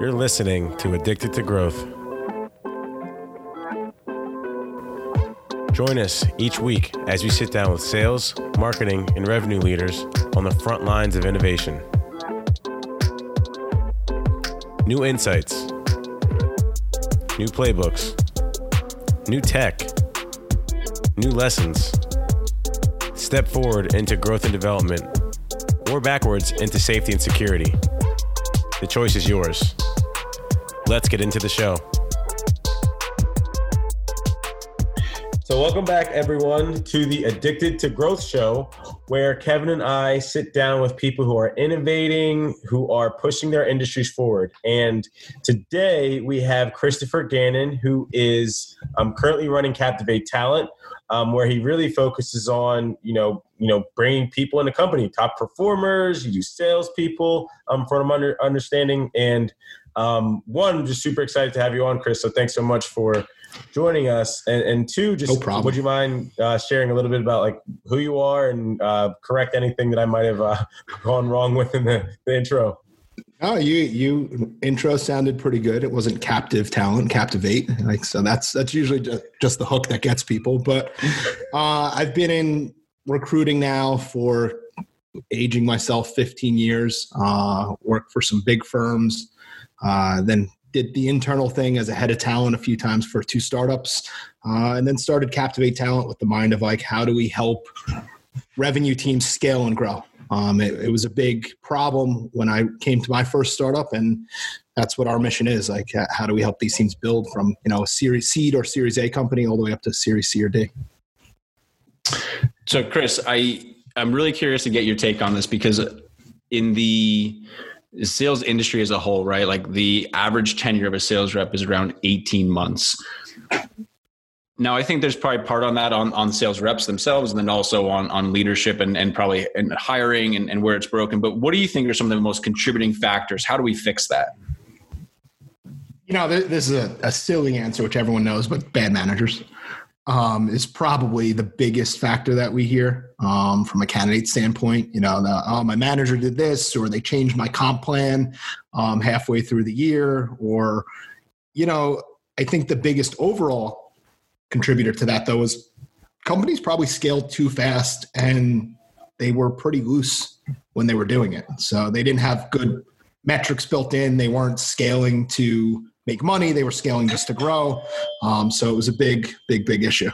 You're listening to Addicted to Growth. Join us each week as we sit down with sales, marketing, and revenue leaders on the front lines of innovation. New insights, new playbooks, new tech, new lessons. Step forward into growth and development, or backwards into safety and security. The choice is yours. Let's get into the show. So, welcome back, everyone, to the Addicted to Growth show, where Kevin and I sit down with people who are innovating, who are pushing their industries forward. And today we have Christopher Gannon, who is um, currently running Captivate Talent, um, where he really focuses on, you know, you know, bringing people in the company, top performers, you do salespeople, um, from under understanding. And um, one, just super excited to have you on, Chris. So thanks so much for joining us. And, and two, just no would you mind uh, sharing a little bit about like who you are and uh, correct anything that I might have uh, gone wrong with in the, the intro? Oh, you you intro sounded pretty good. It wasn't captive talent, captivate. Like so, that's that's usually just, the hook that gets people. But uh, I've been in recruiting now for aging myself 15 years. Uh, worked for some big firms, uh, then did the internal thing as a head of talent a few times for two startups, uh, and then started Captivate Talent with the mind of like, how do we help revenue teams scale and grow? Um, it, it, was a big problem when I came to my first startup, and that's what our mission is. Like, how do we help these teams build from you know a Series Seed or Series A company all the way up to Series C or D? So, Chris, I I'm really curious to get your take on this because in the sales industry as a whole, right? Like the average tenure of a sales rep is around 18 months. Now, I think there's probably part on that on, on sales reps themselves, and then also on, on leadership and, and probably and hiring and, and where it's broken. But what do you think are some of the most contributing factors? How do we fix that? You know, this is a, a silly answer, which everyone knows, but bad managers um, is probably the biggest factor that we hear um, from a candidate standpoint. You know, the, oh, my manager did this, or they changed my comp plan um, halfway through the year, or, you know, I think the biggest overall contributor to that, though, is companies probably scaled too fast and they were pretty loose when they were doing it. So they didn't have good metrics built in, they weren't scaling to make money. They were scaling just to grow. Um, so it was a big, big, big issue.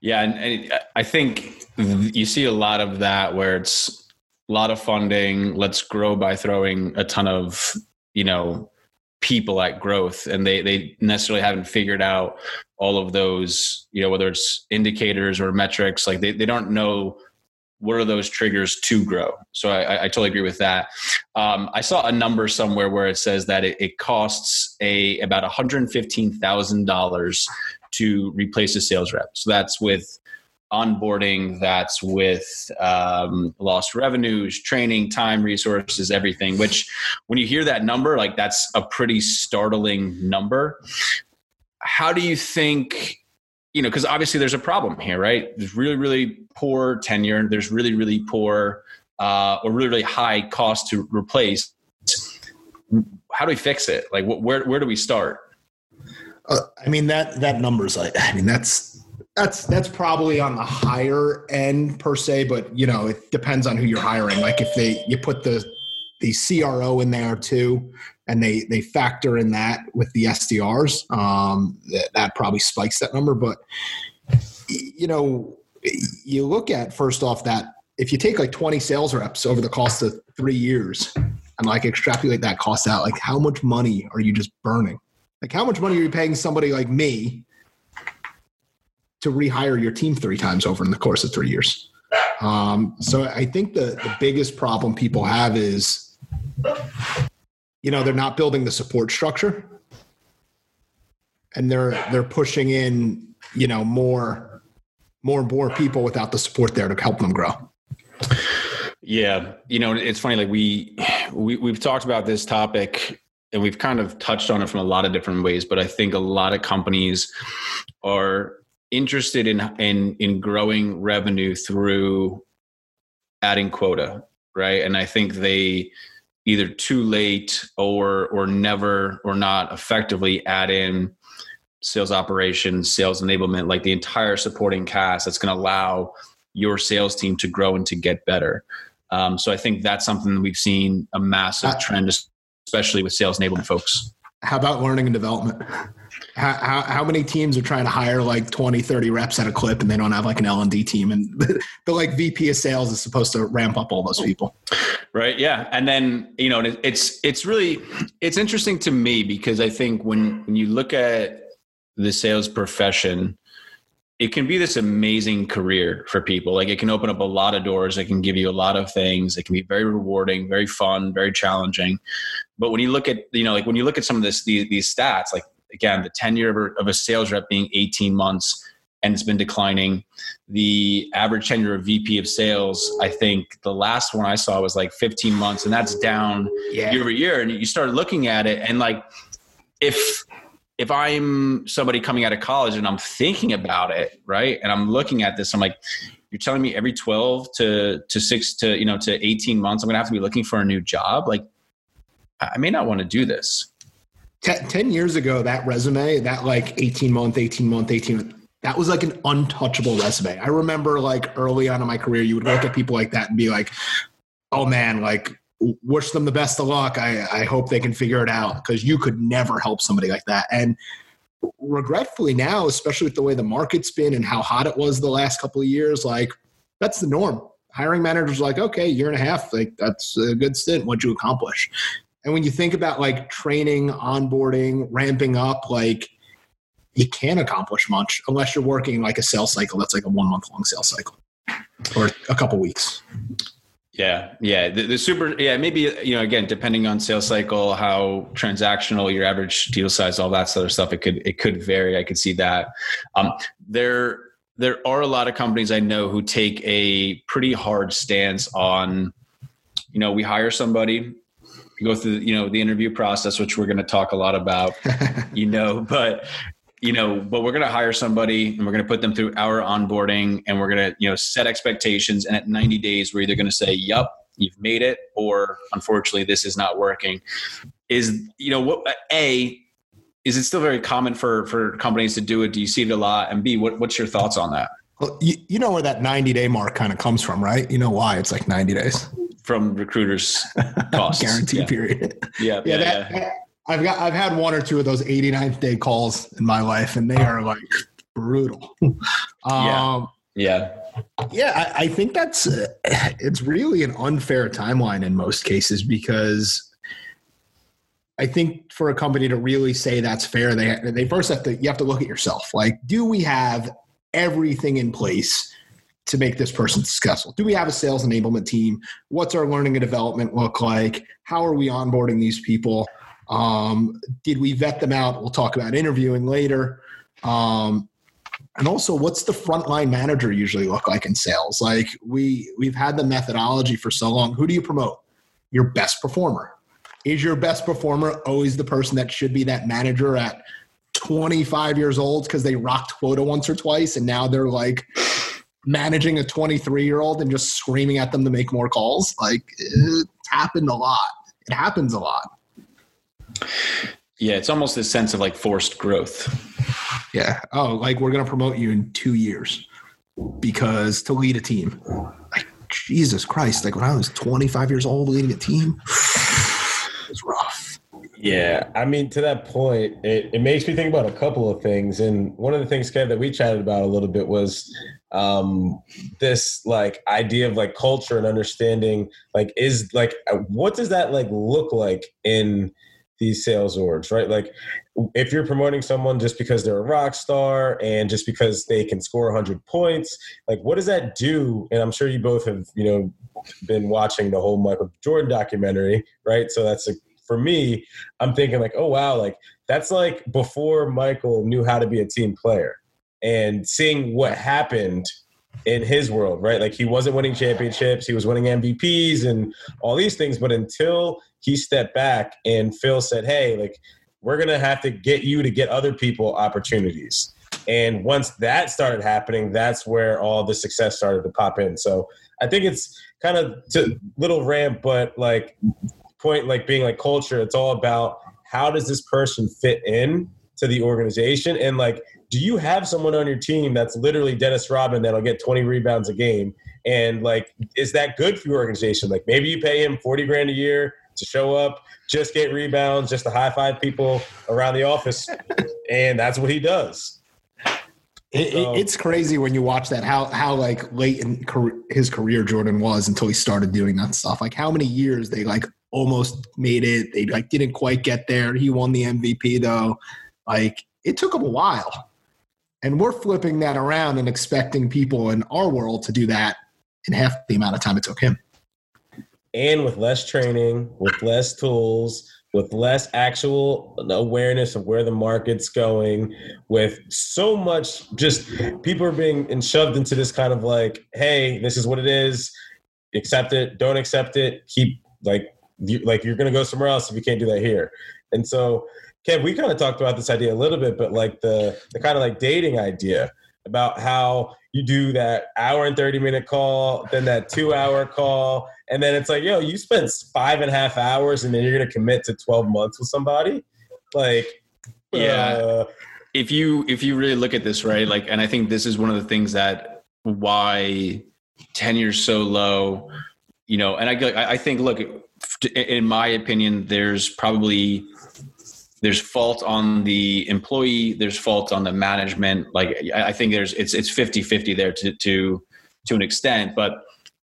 Yeah, and, and, I think you see a lot of that where it's a lot of funding. Let's grow by throwing a ton of you know people at growth, and they they necessarily haven't figured out all of those you know whether it's indicators or metrics. Like they they don't know what are those triggers to grow so i, I totally agree with that um, i saw a number somewhere where it says that it, it costs a about $115000 to replace a sales rep so that's with onboarding that's with um, lost revenues training time resources everything which when you hear that number like that's a pretty startling number how do you think you know, because obviously there's a problem here, right? There's really, really poor tenure. There's really, really poor uh, or really, really high cost to replace. How do we fix it? Like, where where do we start? Uh, I mean that that number's like, I mean that's that's that's probably on the higher end per se, but you know it depends on who you're hiring. Like if they you put the the CRO in there too, and they they factor in that with the SDRs. Um, that, that probably spikes that number. But you know, you look at first off that if you take like 20 sales reps over the cost of three years and like extrapolate that cost out, like how much money are you just burning? Like how much money are you paying somebody like me to rehire your team three times over in the course of three years? Um, so I think the the biggest problem people have is you know they're not building the support structure and they're they're pushing in you know more more and more people without the support there to help them grow yeah you know it's funny like we, we we've talked about this topic and we've kind of touched on it from a lot of different ways but i think a lot of companies are interested in in in growing revenue through adding quota, right? And I think they either too late or or never or not effectively add in sales operations, sales enablement, like the entire supporting cast that's going to allow your sales team to grow and to get better. Um, so I think that's something we've seen a massive uh, trend, especially with sales enablement folks. How about learning and development? How, how, many teams are trying to hire like 20, 30 reps at a clip and they don't have like an L&D team and the like VP of sales is supposed to ramp up all those people. Right. Yeah. And then, you know, it's, it's really, it's interesting to me because I think when, when you look at the sales profession, it can be this amazing career for people. Like it can open up a lot of doors. It can give you a lot of things. It can be very rewarding, very fun, very challenging. But when you look at, you know, like when you look at some of this, these, these stats, like again, the tenure of a sales rep being 18 months and it's been declining. The average tenure of VP of sales, I think the last one I saw was like 15 months and that's down yeah. year over year. And you start looking at it and like, if if I'm somebody coming out of college and I'm thinking about it, right, and I'm looking at this, I'm like, you're telling me every 12 to to six to you know to 18 months, I'm gonna have to be looking for a new job. Like, I may not want to do this. Ten, 10 years ago, that resume, that like 18 month, 18 month, 18 that was like an untouchable resume. I remember like early on in my career, you would look at people like that and be like, oh man, like wish them the best of luck. I, I hope they can figure it out because you could never help somebody like that. And regretfully now, especially with the way the market's been and how hot it was the last couple of years, like that's the norm. Hiring managers like, okay, year and a half, like that's a good stint. What'd you accomplish? And when you think about like training, onboarding, ramping up, like you can't accomplish much unless you're working like a sales cycle that's like a one month long sales cycle or a couple weeks. Yeah, yeah. The, the, super, yeah, maybe you know, again, depending on sales cycle, how transactional your average deal size, all that sort of stuff, it could it could vary. I could see that. Um, there there are a lot of companies I know who take a pretty hard stance on, you know, we hire somebody, go through you know the interview process, which we're going to talk a lot about, you know, but you know, but we're going to hire somebody and we're going to put them through our onboarding and we're going to, you know, set expectations. And at 90 days, we're either going to say, yep, you've made it, or unfortunately, this is not working. Is, you know, what, A, is it still very common for, for companies to do it? Do you see it a lot? And B, what, what's your thoughts on that? Well, you, you know where that 90 day mark kind of comes from, right? You know why it's like 90 days from recruiters costs guarantee yeah. period. Yeah. Yeah. yeah, that, yeah. I've got I've had one or two of those 89th day calls in my life, and they are like brutal. um, yeah. Yeah. Yeah, I, I think that's uh, it's really an unfair timeline in most cases because I think for a company to really say that's fair, they they first have to you have to look at yourself. Like, do we have everything in place to make this person successful? Do we have a sales enablement team? What's our learning and development look like? How are we onboarding these people? Um, did we vet them out? We'll talk about interviewing later. Um, and also, what's the frontline manager usually look like in sales? Like we we've had the methodology for so long. Who do you promote? Your best performer. Is your best performer always the person that should be that manager at 25 years old because they rocked quota once or twice and now they're like managing a 23 year old and just screaming at them to make more calls? Like it happened a lot. It happens a lot. Yeah, it's almost this sense of like forced growth. Yeah. Oh, like we're going to promote you in two years because to lead a team. Like, Jesus Christ. Like when I was 25 years old leading a team, it was rough. Yeah. I mean, to that point, it, it makes me think about a couple of things. And one of the things, Kev, that we chatted about a little bit was um this like idea of like culture and understanding like is like what does that like look like in these sales orgs, right? Like if you're promoting someone just because they're a rock star and just because they can score 100 points, like what does that do? And I'm sure you both have, you know, been watching the whole Michael Jordan documentary, right? So that's a, for me, I'm thinking like, oh wow, like that's like before Michael knew how to be a team player and seeing what happened in his world, right? Like he wasn't winning championships, he was winning MVPs and all these things, but until he stepped back and Phil said, "Hey, like we're gonna have to get you to get other people opportunities." And once that started happening, that's where all the success started to pop in. So I think it's kind of to little ramp, but like point like being like culture, it's all about how does this person fit in to the organization and like do you have someone on your team that's literally Dennis Rodman that'll get 20 rebounds a game and like is that good for your organization like maybe you pay him 40 grand a year to show up just get rebounds just to high five people around the office and that's what he does it, so, it's crazy when you watch that how how like late in his career Jordan was until he started doing that stuff. Like how many years they like almost made it. They like didn't quite get there. He won the MVP though. Like it took him a while. And we're flipping that around and expecting people in our world to do that in half the amount of time it took him. And with less training, with less tools, with less actual awareness of where the market's going, with so much just people are being shoved into this kind of like, hey, this is what it is. Accept it, don't accept it, keep like you, like you're going to go somewhere else if you can't do that here. And so, Kev, we kind of talked about this idea a little bit, but like the the kind of like dating idea about how you do that hour and 30 minute call, then that two hour call, and then it's like, yo, you spent five and a half hours and then you're gonna commit to 12 months with somebody. Like yeah. Uh, if you if you really look at this, right, like and I think this is one of the things that why tenure's so low, you know, and I I think look, in my opinion, there's probably there's fault on the employee, there's fault on the management. Like I think there's it's it's 50-50 there to to to an extent. But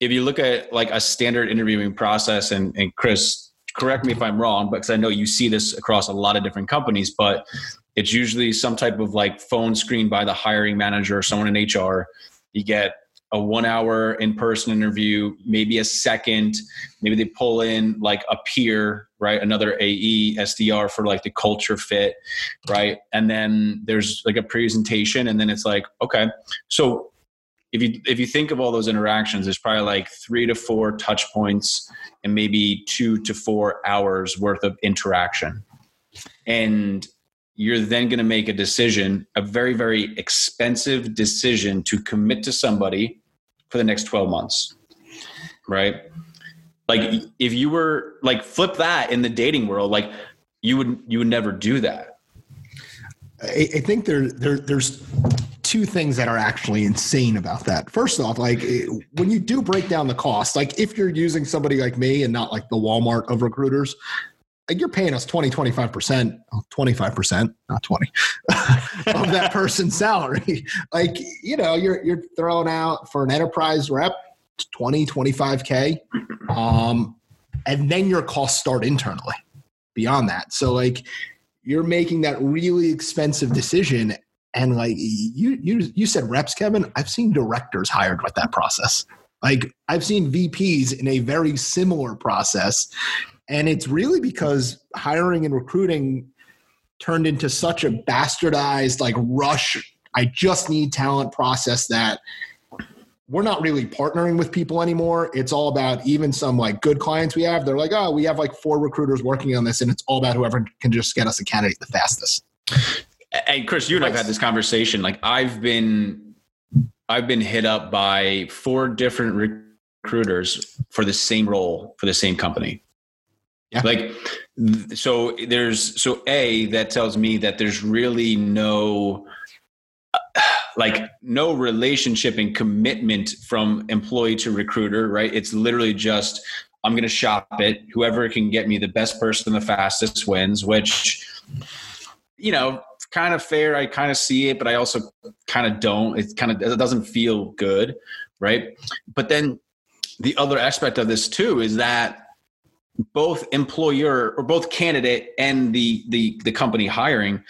if you look at like a standard interviewing process, and and Chris, correct me if I'm wrong, because I know you see this across a lot of different companies, but it's usually some type of like phone screen by the hiring manager or someone in HR. You get a one hour in person interview, maybe a second, maybe they pull in like a peer, right? Another AE, SDR for like the culture fit, right? And then there's like a presentation, and then it's like, okay, so if you if you think of all those interactions, there's probably like three to four touch points and maybe two to four hours worth of interaction. And you're then going to make a decision, a very, very expensive decision to commit to somebody for the next 12 months. Right. Like if you were like flip that in the dating world, like you would, you would never do that. I, I think there, there, there's two things that are actually insane about that. First off, like when you do break down the cost, like if you're using somebody like me and not like the Walmart of recruiters, you're paying us 20, 25%, 25%, not 20 of that person's salary. Like, you know, you're, you're throwing out for an enterprise rep, 20, 25K. Um, and then your costs start internally beyond that. So like you're making that really expensive decision. And like you, you, you said reps, Kevin, I've seen directors hired with that process. Like I've seen VPs in a very similar process and it's really because hiring and recruiting turned into such a bastardized, like, rush, I just need talent process that we're not really partnering with people anymore. It's all about even some like good clients we have. They're like, oh, we have like four recruiters working on this, and it's all about whoever can just get us a candidate the fastest. And Chris, you and I've had this conversation. Like I've been, I've been hit up by four different recruiters for the same role for the same company. Yeah. Like, so there's, so A, that tells me that there's really no, uh, like, no relationship and commitment from employee to recruiter, right? It's literally just, I'm going to shop it. Whoever can get me the best person the fastest wins, which, you know, kind of fair. I kind of see it, but I also kind of don't. It kind of it doesn't feel good, right? But then the other aspect of this too is that both employer or both candidate and the the the company hiring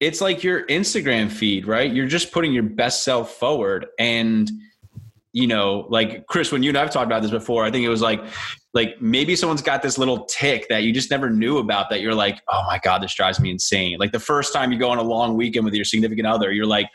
it's like your instagram feed right? You're just putting your best self forward. And you know like chris when you and i've talked about this before i think it was like like maybe someone's got this little tick that you just never knew about that you're like oh my god this drives me insane. Like the first time you go on a long weekend with your significant other you're like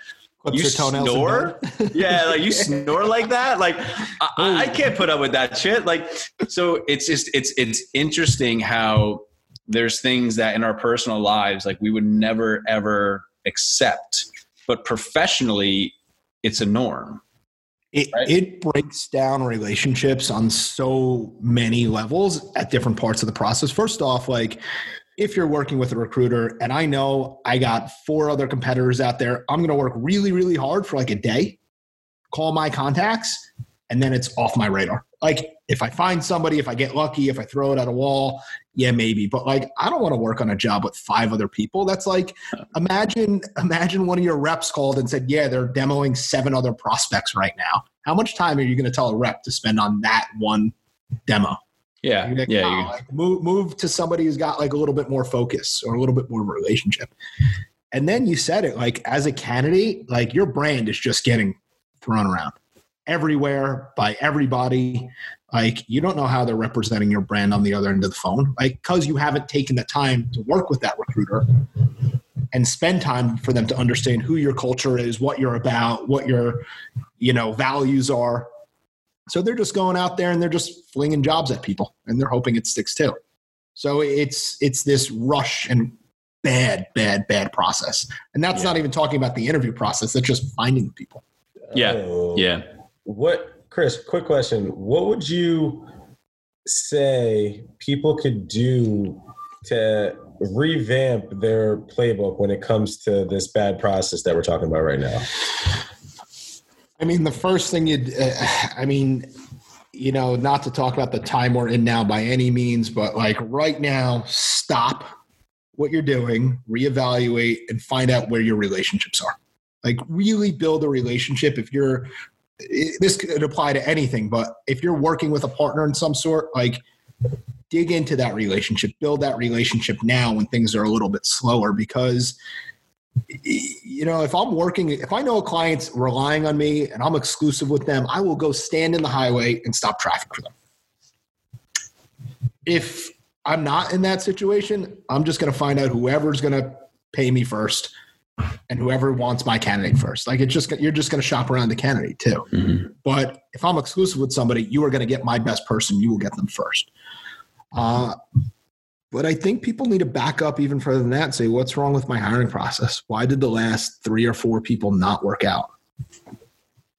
you snore? yeah, like you snore like that. Like I, I, oh. can't put up with that shit. Like so, it's just it's it's interesting how there's things that in our personal lives like we would never ever accept but professionally, it's a norm. It, right? it breaks down relationships on so many levels at different parts of the process. First off, like if you're working with a recruiter and I know I got four other competitors out there, I'm going to work really, really hard for like a day, call my contacts, and then it's off my radar. Like if I find somebody, if I get lucky, if I throw it at a wall, yeah, maybe. But like I don't want to work on a job with five other people. That's like imagine imagine one of your reps called and said, "Yeah, they're demoing seven other prospects right now." How much time are you going to tell a rep to spend on that one demo? Yeah, like, yeah. Like move move to somebody who's got like a little bit more focus or a little bit more relationship. And then you said it like as a candidate, like your brand is just getting thrown around everywhere by everybody. Like you don't know how they're representing your brand on the other end of the phone, like because you haven't taken the time to work with that recruiter and spend time for them to understand who your culture is, what you're about, what your you know values are. So they're just going out there and they're just flinging jobs at people and they're hoping it sticks too. So it's it's this rush and bad, bad, bad process. And that's yeah. not even talking about the interview process. That's just finding people. Yeah. Oh. Yeah. What, Chris, quick question. What would you say people could do to revamp their playbook when it comes to this bad process that we're talking about right now? I mean, the first thing you'd, uh, I mean, you know, not to talk about the time we're in now by any means, but like right now, stop what you're doing, reevaluate, and find out where your relationships are. Like, really build a relationship. If you're, this could apply to anything, but if you're working with a partner in some sort, like, dig into that relationship, build that relationship now when things are a little bit slower because you know, if I'm working, if I know a client's relying on me and I'm exclusive with them, I will go stand in the highway and stop traffic for them. If I'm not in that situation, I'm just going to find out whoever's going to pay me first and whoever wants my candidate first. Like it's just you're just going to shop around the candidate too. Mm-hmm. But if I'm exclusive with somebody, you are going to get my best person. You will get them first. Uh, but I think people need to back up even further than that and say, what's wrong with my hiring process? Why did the last three or four people not work out?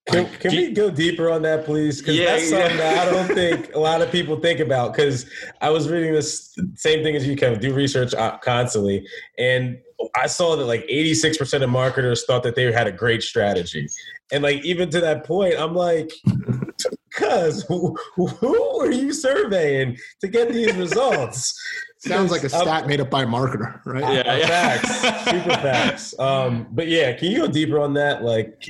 Can, can we go deeper on that, please? Because yeah, that's something yeah. that I don't think a lot of people think about. Because I was reading this same thing as you, Kevin, do research uh, constantly. And I saw that like 86% of marketers thought that they had a great strategy. And like, even to that point, I'm like, cuz who, who are you surveying to get these results? Sounds like a stat um, made up by a marketer, right? Yeah, yeah. facts, super facts. Um, but yeah, can you go deeper on that? Like,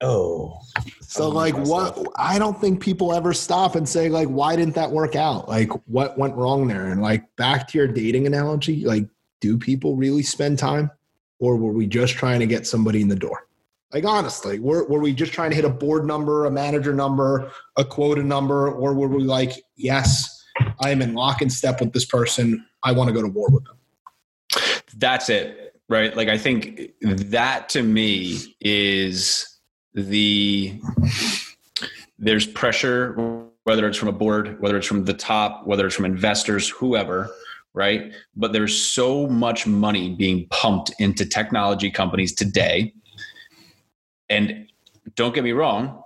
oh, so like what? I don't think people ever stop and say like, why didn't that work out? Like, what went wrong there? And like, back to your dating analogy, like, do people really spend time, or were we just trying to get somebody in the door? Like honestly, were, were we just trying to hit a board number, a manager number, a quota number, or were we like, yes, I am in lock and step with this person. I want to go to war with them. That's it, right? Like I think that to me is the there's pressure whether it's from a board, whether it's from the top, whether it's from investors, whoever, right? But there's so much money being pumped into technology companies today. And don't get me wrong,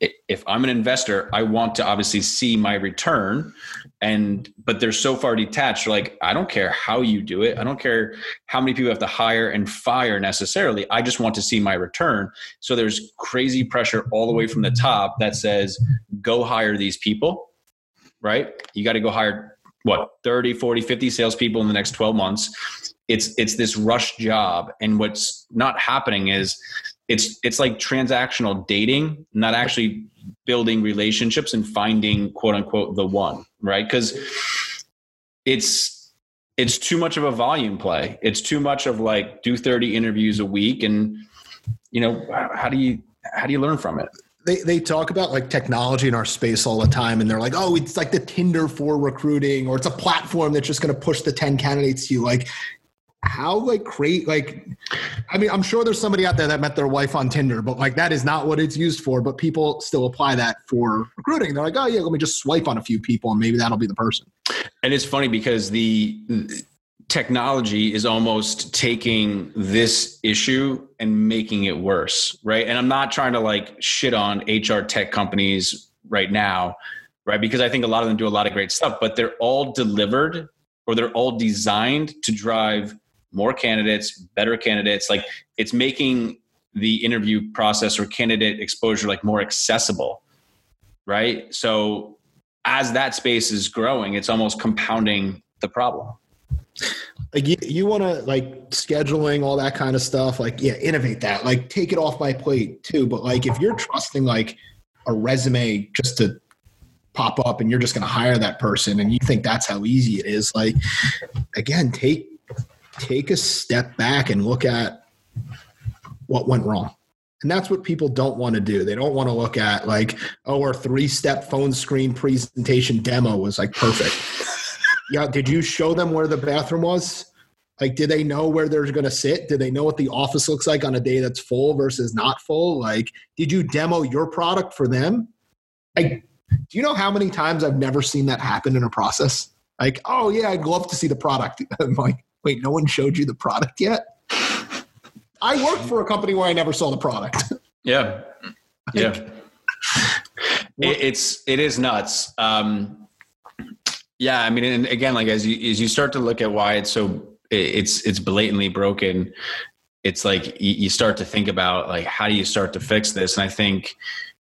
if I'm an investor, I want to obviously see my return. And but they're so far detached. Like, I don't care how you do it. I don't care how many people have to hire and fire necessarily. I just want to see my return. So there's crazy pressure all the way from the top that says, go hire these people, right? You got to go hire what 30, 40, 50 salespeople in the next 12 months. It's it's this rush job. And what's not happening is it's it's like transactional dating not actually building relationships and finding quote unquote the one right? Because it's it's too much of a volume play. It's too much of like do 30 interviews a week and you know how do you how do you learn from it? They, they talk about like technology in our space all the time and they're like oh it's like the tinder for recruiting or it's a platform that's just going to push the 10 candidates to you. Like how like create like i mean i'm sure there's somebody out there that met their wife on tinder but like that is not what it's used for but people still apply that for recruiting they're like oh yeah let me just swipe on a few people and maybe that'll be the person and it's funny because the technology is almost taking this issue and making it worse, right? And I'm not trying to like shit on HR tech companies right now, right? Because I think a lot of them do a lot of great stuff, but they're all delivered or they're all designed to drive more candidates, better candidates. Like it's making the interview process or candidate exposure like more accessible, right? So as that space is growing, it's almost compounding the problem. Like you, you want to like scheduling all that kind of stuff. Like yeah, innovate that. Like take it off my plate too. But like if you're trusting like a resume just to pop up and you're just going to hire that person and you think that's how easy it is like again take take a step back and look at what went wrong. And that's what people don't want to do. They don't want to look at like oh our three step phone screen presentation demo was like perfect. Yeah did you show them where the bathroom was? Like do they know where they're going to sit? Do they know what the office looks like on a day that's full versus not full? Like did you demo your product for them? Like do you know how many times I've never seen that happen in a process? Like, oh yeah, I'd love to see the product. I'm like, wait, no one showed you the product yet? I worked for a company where I never saw the product. Yeah. Yeah. it, it's it is nuts. Um yeah, I mean and again like as you as you start to look at why it's so it's it's blatantly broken, it's like you, you start to think about like how do you start to fix this? And I think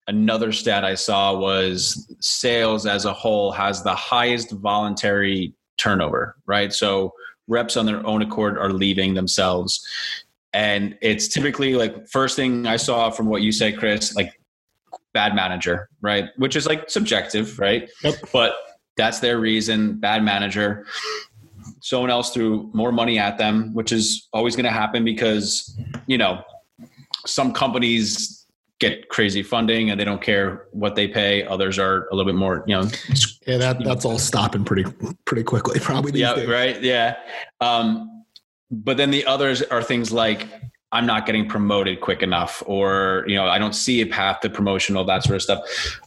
another stat I saw was sales as a whole has the highest voluntary turnover, right? So reps on their own accord are leaving themselves. And it's typically like first thing I saw from what you said, Chris, like bad manager, right? Which is like subjective, right? Yep. But that's their reason, bad manager. Someone else threw more money at them, which is always going to happen because, you know, some companies get crazy funding and they don't care what they pay. Others are a little bit more, you know. Yeah, that that's all stopping pretty pretty quickly, probably. yeah, days. right. Yeah. Um, but then the others are things like I'm not getting promoted quick enough, or you know, I don't see a path to promotion, all that sort of stuff.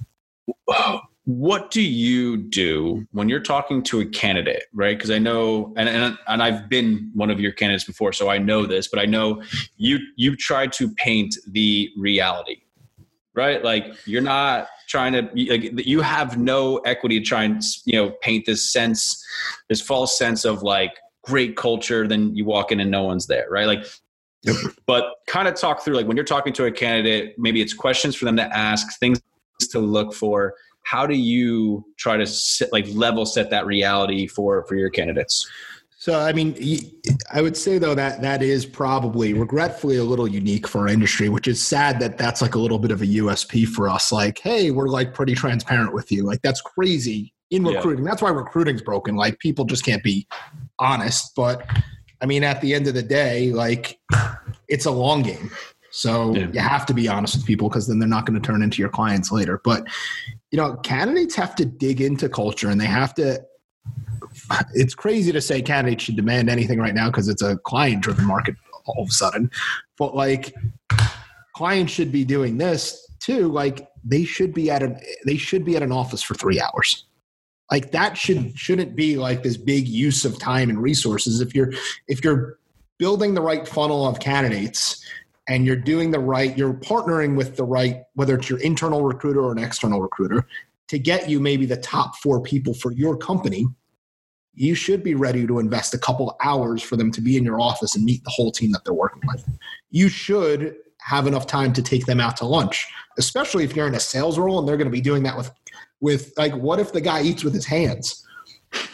What do you do when you're talking to a candidate, right? Because I know, and, and and I've been one of your candidates before, so I know this. But I know you you try to paint the reality, right? Like you're not trying to like you have no equity to try and you know paint this sense, this false sense of like great culture. Then you walk in and no one's there, right? Like Yep. But kind of talk through like when you're talking to a candidate, maybe it's questions for them to ask, things to look for, how do you try to set, like level set that reality for for your candidates? So i mean i would say though that that is probably regretfully a little unique for our industry which is sad that that's like a little bit of a usp for us. Like hey we're like pretty transparent with you. Like that's crazy in recruiting. Yeah. that's why recruiting's broken. Like people just can't be honest. But i mean at the end of the day like it's a long game. So yeah. you have to be honest with people because then they're not going to turn into your clients later. But you know, candidates have to dig into culture and they have to. It's crazy to say candidates should demand anything right now because it's a client-driven market all of a sudden. But like, clients should be doing this too. Like, they should be at an they should be at an office for three hours like that should shouldn't be like this big use of time and resources if you're if you're building the right funnel of candidates and you're doing the right, you're partnering with the right, whether it's your internal recruiter or an external recruiter, to get you maybe the top four people for your company, you should be ready to invest a couple hours for them to be in your office and meet the whole team that they're working with. You should have enough time to take them out to lunch, especially if you're in a sales role and they're going to be doing that with with like what if the guy eats with his hands?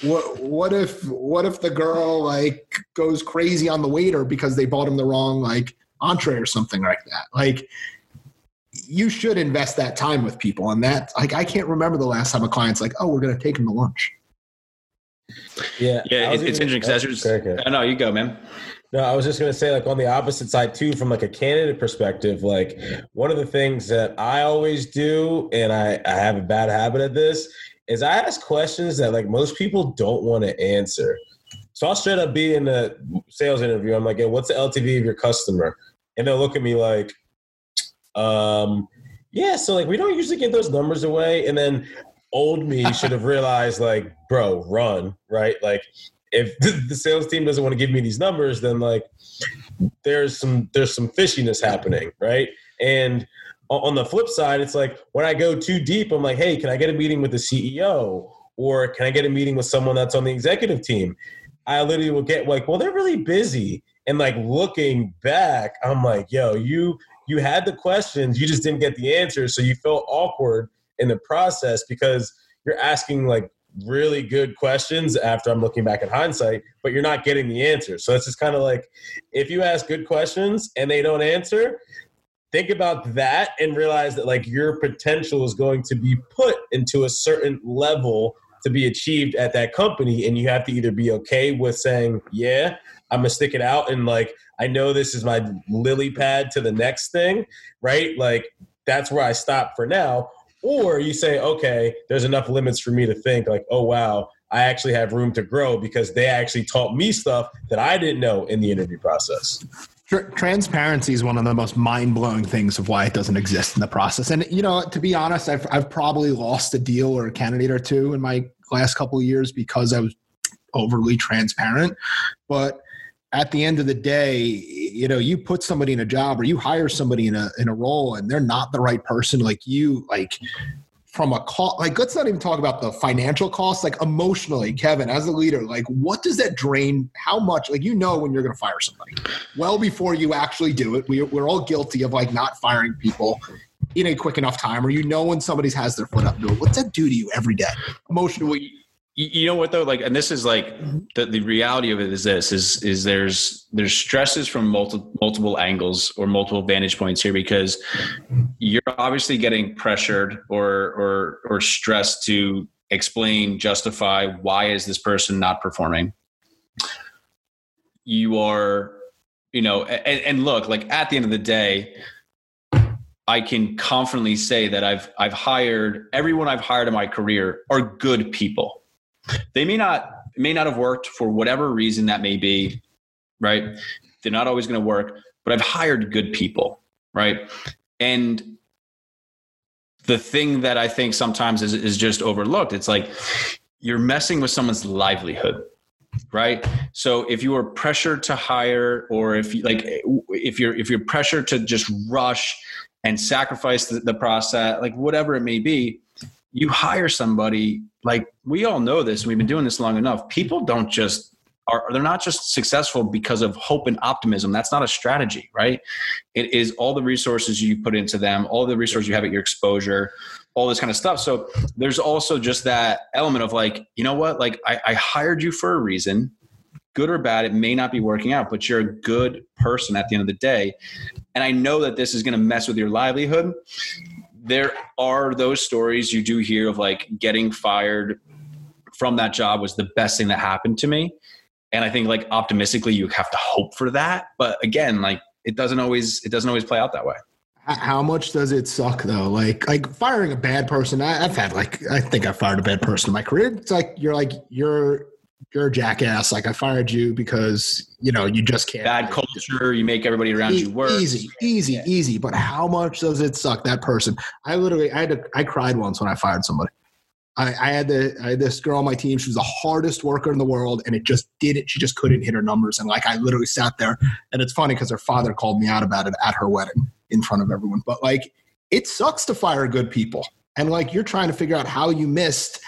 What what if what if the girl like goes crazy on the waiter because they bought him the wrong like entree or something like that. Like you should invest that time with people. And that like I can't remember the last time a client's like, oh, we're gonna take them to lunch. Yeah. Yeah, it's, it's interesting because just I know you go, man. No, I was just gonna say, like on the opposite side too, from like a candidate perspective, like one of the things that I always do, and I, I have a bad habit of this, is I ask questions that like most people don't want to answer. So I'll straight up be in a sales interview. I'm like, hey, what's the LTV of your customer? And they'll look at me like, um, yeah, so like we don't usually give those numbers away. And then old me should have realized like, bro, run, right? Like if the sales team doesn't want to give me these numbers, then like there's some there's some fishiness happening, right? And on the flip side, it's like when I go too deep, I'm like, hey, can I get a meeting with the CEO? Or can I get a meeting with someone that's on the executive team? I literally will get like, well, they're really busy. And like looking back, I'm like, yo, you you had the questions, you just didn't get the answers. So you felt awkward in the process because you're asking like really good questions after I'm looking back at hindsight, but you're not getting the answer. So it's just kind of like if you ask good questions and they don't answer, think about that and realize that like your potential is going to be put into a certain level to be achieved at that company and you have to either be okay with saying yeah i'm gonna stick it out and like i know this is my lily pad to the next thing right? Like that's where i stop for now. Or you say okay there's enough limits for me to think like oh wow i actually have room to grow because they actually taught me stuff that i didn't know in the interview process. Transparency is one of the most mind-blowing things of why it doesn't exist in the process. And you know to be honest i've, I've probably lost a deal or a candidate or two in my last couple of years because i was overly transparent. But at the end of the day you know you put somebody in a job or you hire somebody in a in a role and they're not the right person like you like from a cost like let's not even talk about the financial costs like emotionally kevin as a leader like what does that drain how much like you know when you're going to fire somebody. Well before you actually do it we, we're all guilty of like not firing people in a quick enough time or you know when somebody's has their foot up. It what's that do to you every day? Emotionally you know what though? Like and this is like mm-hmm. the, the reality of it is this is is there's there's stresses from multiple multiple angles or multiple vantage points here because you're obviously getting pressured or or or stressed to explain justify why is this person not performing. You are you know and, and look like at the end of the day I can confidently say that I've I've hired everyone I've hired in my career are good people they may not may not have worked for whatever reason that may be, right? They're not always going to work, but I've hired good people, right? And the thing that I think sometimes is, is just overlooked. It's like you're messing with someone's livelihood, right? So if you are pressured to hire, or if you like, if you're if you're pressured to just rush and sacrifice the, the process, like whatever it may be, you hire somebody like we all know this we've been doing this long enough. People don't just are they're not just successful because of hope and optimism. That's not a strategy right? It is all the resources you put into them all the resources you have at your exposure all this kind of stuff. So there's also just that element of like you know what? Like I, I hired you for a reason. Good or bad it may not be working out but you're a good person at the end of the day. And i know that this is going to mess with your livelihood there are those stories you do hear of like getting fired from that job was the best thing that happened to me. And I think like optimistically you have to hope for that. But again, like it doesn't always it doesn't always play out that way. How much does it suck though? Like like firing a bad person. I, have had like I think I fired a bad person in my career. It's like you're like you're you're a jackass. Like I fired you because you know you just can't. Bad culture. You make everybody around e- you work. Easy, easy, yeah. easy. But how much does it suck? That person. I literally, I had to. I cried once when I fired somebody. I, I had the I had this girl on my team. She was the hardest worker in the world, and it just did it. She just couldn't hit her numbers, and like I literally sat there. And it's funny because her father called me out about it at her wedding in front of everyone. But like, it sucks to fire good people, and like you're trying to figure out how you missed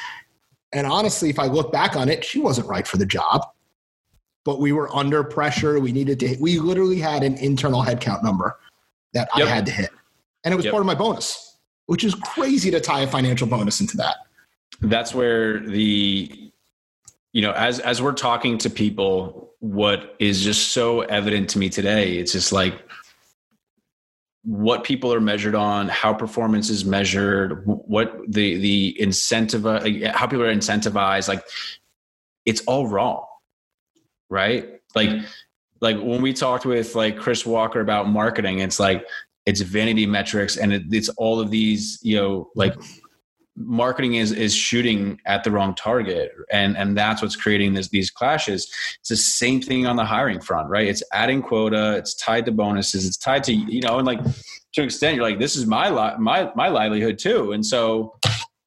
and honestly, if I look back on it, she wasn't right for the job. But we were under pressure. We needed to hit, we literally had an internal headcount number that yep. I had to hit. And it was yep. part of my bonus, which is crazy to tie a financial bonus into that. That's where the you know, as as we're talking to people, what is just so evident to me today, it's just like what people are measured on, how performance is measured, what the the incentive, uh, how people are incentivized. Like it's all wrong, right? Like like when we talked with like Chris Walker about marketing, it's like it's vanity metrics and it, it's all of these you know like marketing is is shooting at the wrong target. And and that's what's creating this these clashes. It's the same thing on the hiring front right? It's adding quota. It's tied to bonuses. It's tied to you know and like to an extent you're like this is my li- my my livelihood too. And so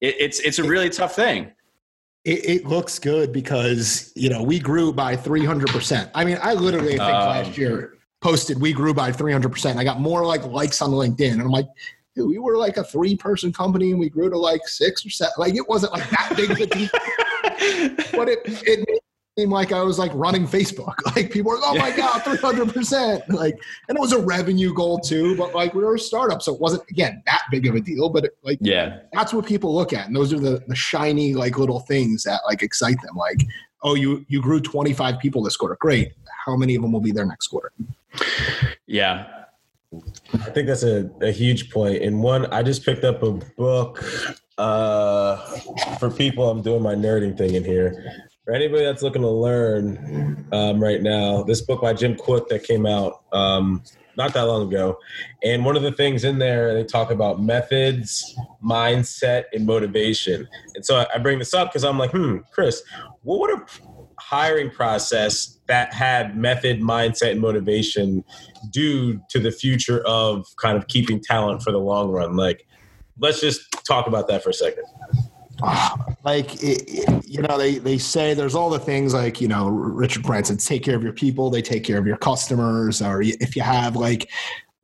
it, it's it's a really tough thing. It, it, looks good because you know we grew by 300% i mean i literally i think um, last year posted we grew by 300% i got more like likes on linkedin. And i'm like we were like a three person company and we grew to like six or seven like it wasn't like that big of a deal but it, it seemed like I was like running Facebook. Like people were, oh my God, 300%. Like, and it was a revenue goal too, but like we were a startup. So it wasn't, again, that big of a deal, but it, like, yeah, that's what people look at. And those are the, the shiny, like little things that like excite them. Like, oh, you, you grew 25 people this quarter. Great. How many of them will be there next quarter? Yeah. I think that's a, a huge point. And one, I just picked up a book uh, for people. I'm doing my nerding thing in here for anybody that's looking to learn um, right now, this book by Jim Kwik that came out um, not that long ago, and one of the things in there they talk about methods, mindset, and motivation. And so I bring this up because I'm like, hmm, Chris, what would a hiring process that had method, mindset, and motivation due to the future of kind of keeping talent for the long run? Like, let's just talk about that for a second. like it, you know they they say there's all the things like you know richard branson take care of your people they take care of your customers or if you have like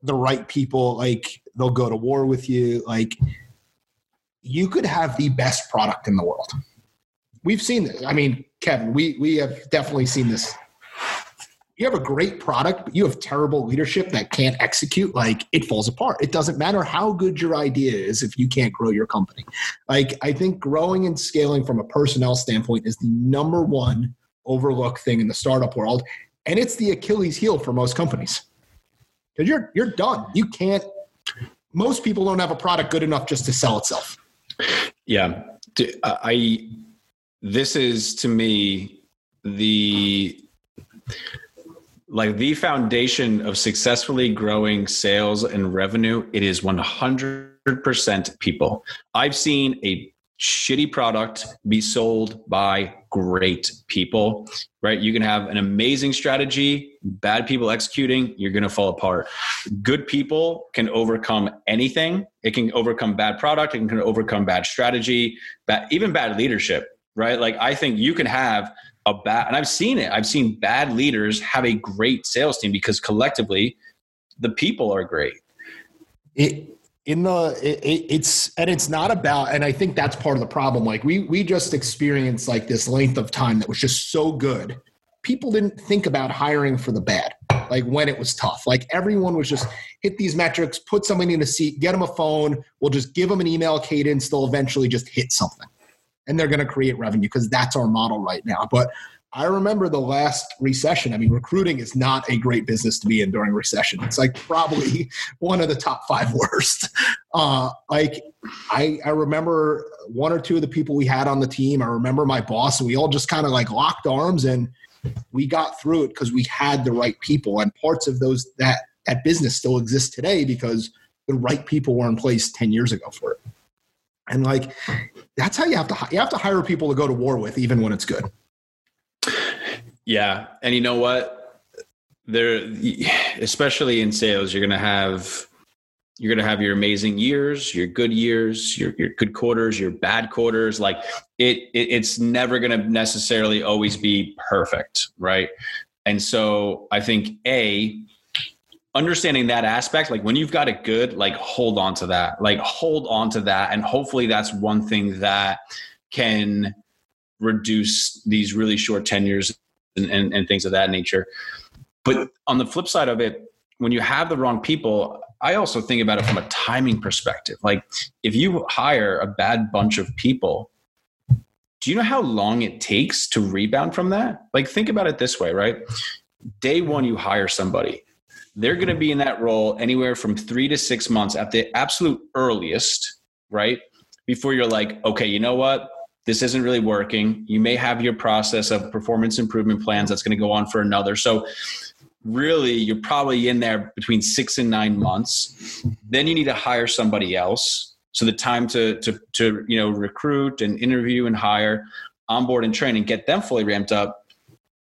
the right people like they'll go to war with you like you could have the best product in the world we've seen this i mean kevin we we have definitely seen this you have a great product, but you have terrible leadership that can't execute, like it falls apart. It doesn't matter how good your idea is if you can't grow your company. Like I think growing and scaling from a personnel standpoint is the number one overlooked thing in the startup world. And it's the Achilles heel for most companies. Because you're you're done. You can't most people don't have a product good enough just to sell itself. Yeah. I this is to me the like the foundation of successfully growing sales and revenue. It is 100% people. I've seen a shitty product be sold by great people right? You can have an amazing strategy bad people executing you're going to fall apart. Good people can overcome anything. It can overcome bad product it can overcome bad strategy bad, even bad leadership right? Like i think you can have a bad, and I've seen it. I've seen bad leaders have a great sales team because collectively, the people are great. It in the it, it's and it's not about and i think that's part of the problem. Like we we just experienced like this length of time that was just so good. People didn't think about hiring for the bad like when it was tough. Like everyone was just hit these metrics put somebody in a seat get them a phone. We'll just give them an email cadence. They'll eventually just hit something and they're going to create revenue because that's our model right now. But I remember the last recession. I mean, recruiting is not a great business to be in during recession. It's like probably one of the top five worst. Uh, like I, I remember one or two of the people we had on the team. I remember my boss, and we all just kind of like locked arms and we got through it because we had the right people. And parts of those that that business still exists today because the right people were in place ten years ago for it. And like that's how you have to you have to hire people to go to war with even when it's good. Yeah, and you know what? There especially in sales you're to have you're to have your amazing years, your good years, your your good quarters, your bad quarters. Like it, it it's never to necessarily always be perfect, right? And so I think a understanding that aspect like when you've got it good like hold on to that like hold on to that and hopefully that's one thing that can reduce these really short tenures and, and, and things of that nature. But on the flip side of it when you have the wrong people i also think about it from a timing perspective. Like if you hire a bad bunch of people do you know how long it takes to rebound from that? Like think about it this way right? Day one you hire somebody they're going to be in that role anywhere from three to six months at the absolute earliest, right? Before you're like, okay, you know what? This isn't really working. You may have your process of performance improvement plans that's going to go on for another. So, really, you're probably in there between six and nine months. Then you need to hire somebody else. So the time to to to you know recruit and interview and hire, onboard and train and get them fully ramped up,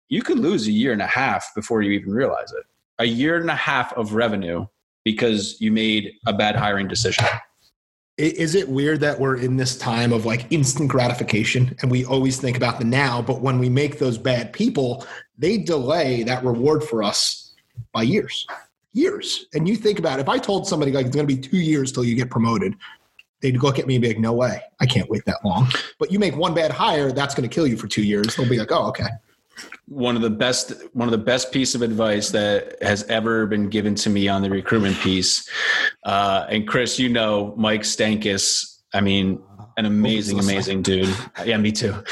you could lose a year and a half before you even realize it a year and a half of revenue because you made a bad hiring decision. is it weird that we're in this time of like instant gratification and we always think about the now, but when we make those bad people, they delay that reward for us by years, years. And you think about it, if I told somebody like it's going to be two years till you get promoted, they'd look at me and be like, no way, I can't wait that long. But you make one bad hire, that's going to kill you for two years. They'll be like, oh, okay one of the best one of the best piece of advice that has ever been given to me on the recruitment piece. Uh, and chris you know mike stankus i mean an amazing amazing dude. Yeah me too.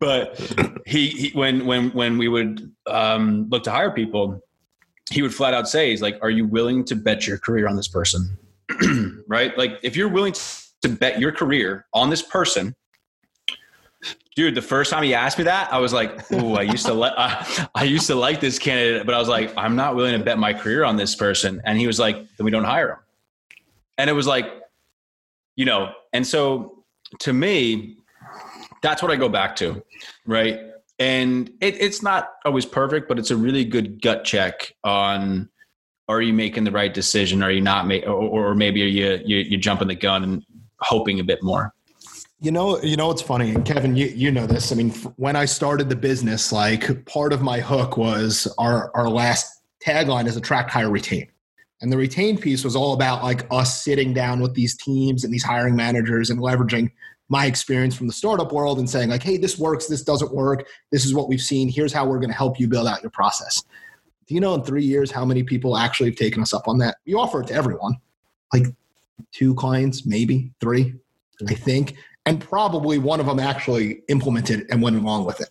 But he, he, when when when we would um, look to hire people he would flat out say he's like are you willing to bet your career on this person? Right? Like if you're willing to bet your career on this person dude the first time he asked me that i was like "Ooh, i used to like I, I used to like this candidate but i was like i'm not willing to bet my career on this person. And he was like then we don't hire him. And it was like you know and so to me that's what i go back to right? And it, it's not always perfect but it's a really good gut check on are you making the right decision? Are you not make or, or maybe are you, you you jumping the gun and hoping a bit more you know, you know it's funny, and Kevin, you you know this. I mean, when I started the business, like part of my hook was our our last tagline is attract, hire, retain. And the retain piece was all about like us sitting down with these teams and these hiring managers and leveraging my experience from the startup world and saying like, hey, this works, this doesn't work, this is what we've seen. Here's how we're going to help you build out your process. Do you know in three years how many people actually have taken us up on that? We offer it to everyone, like two clients, maybe three, I think and probably one of them actually implemented and went along with it.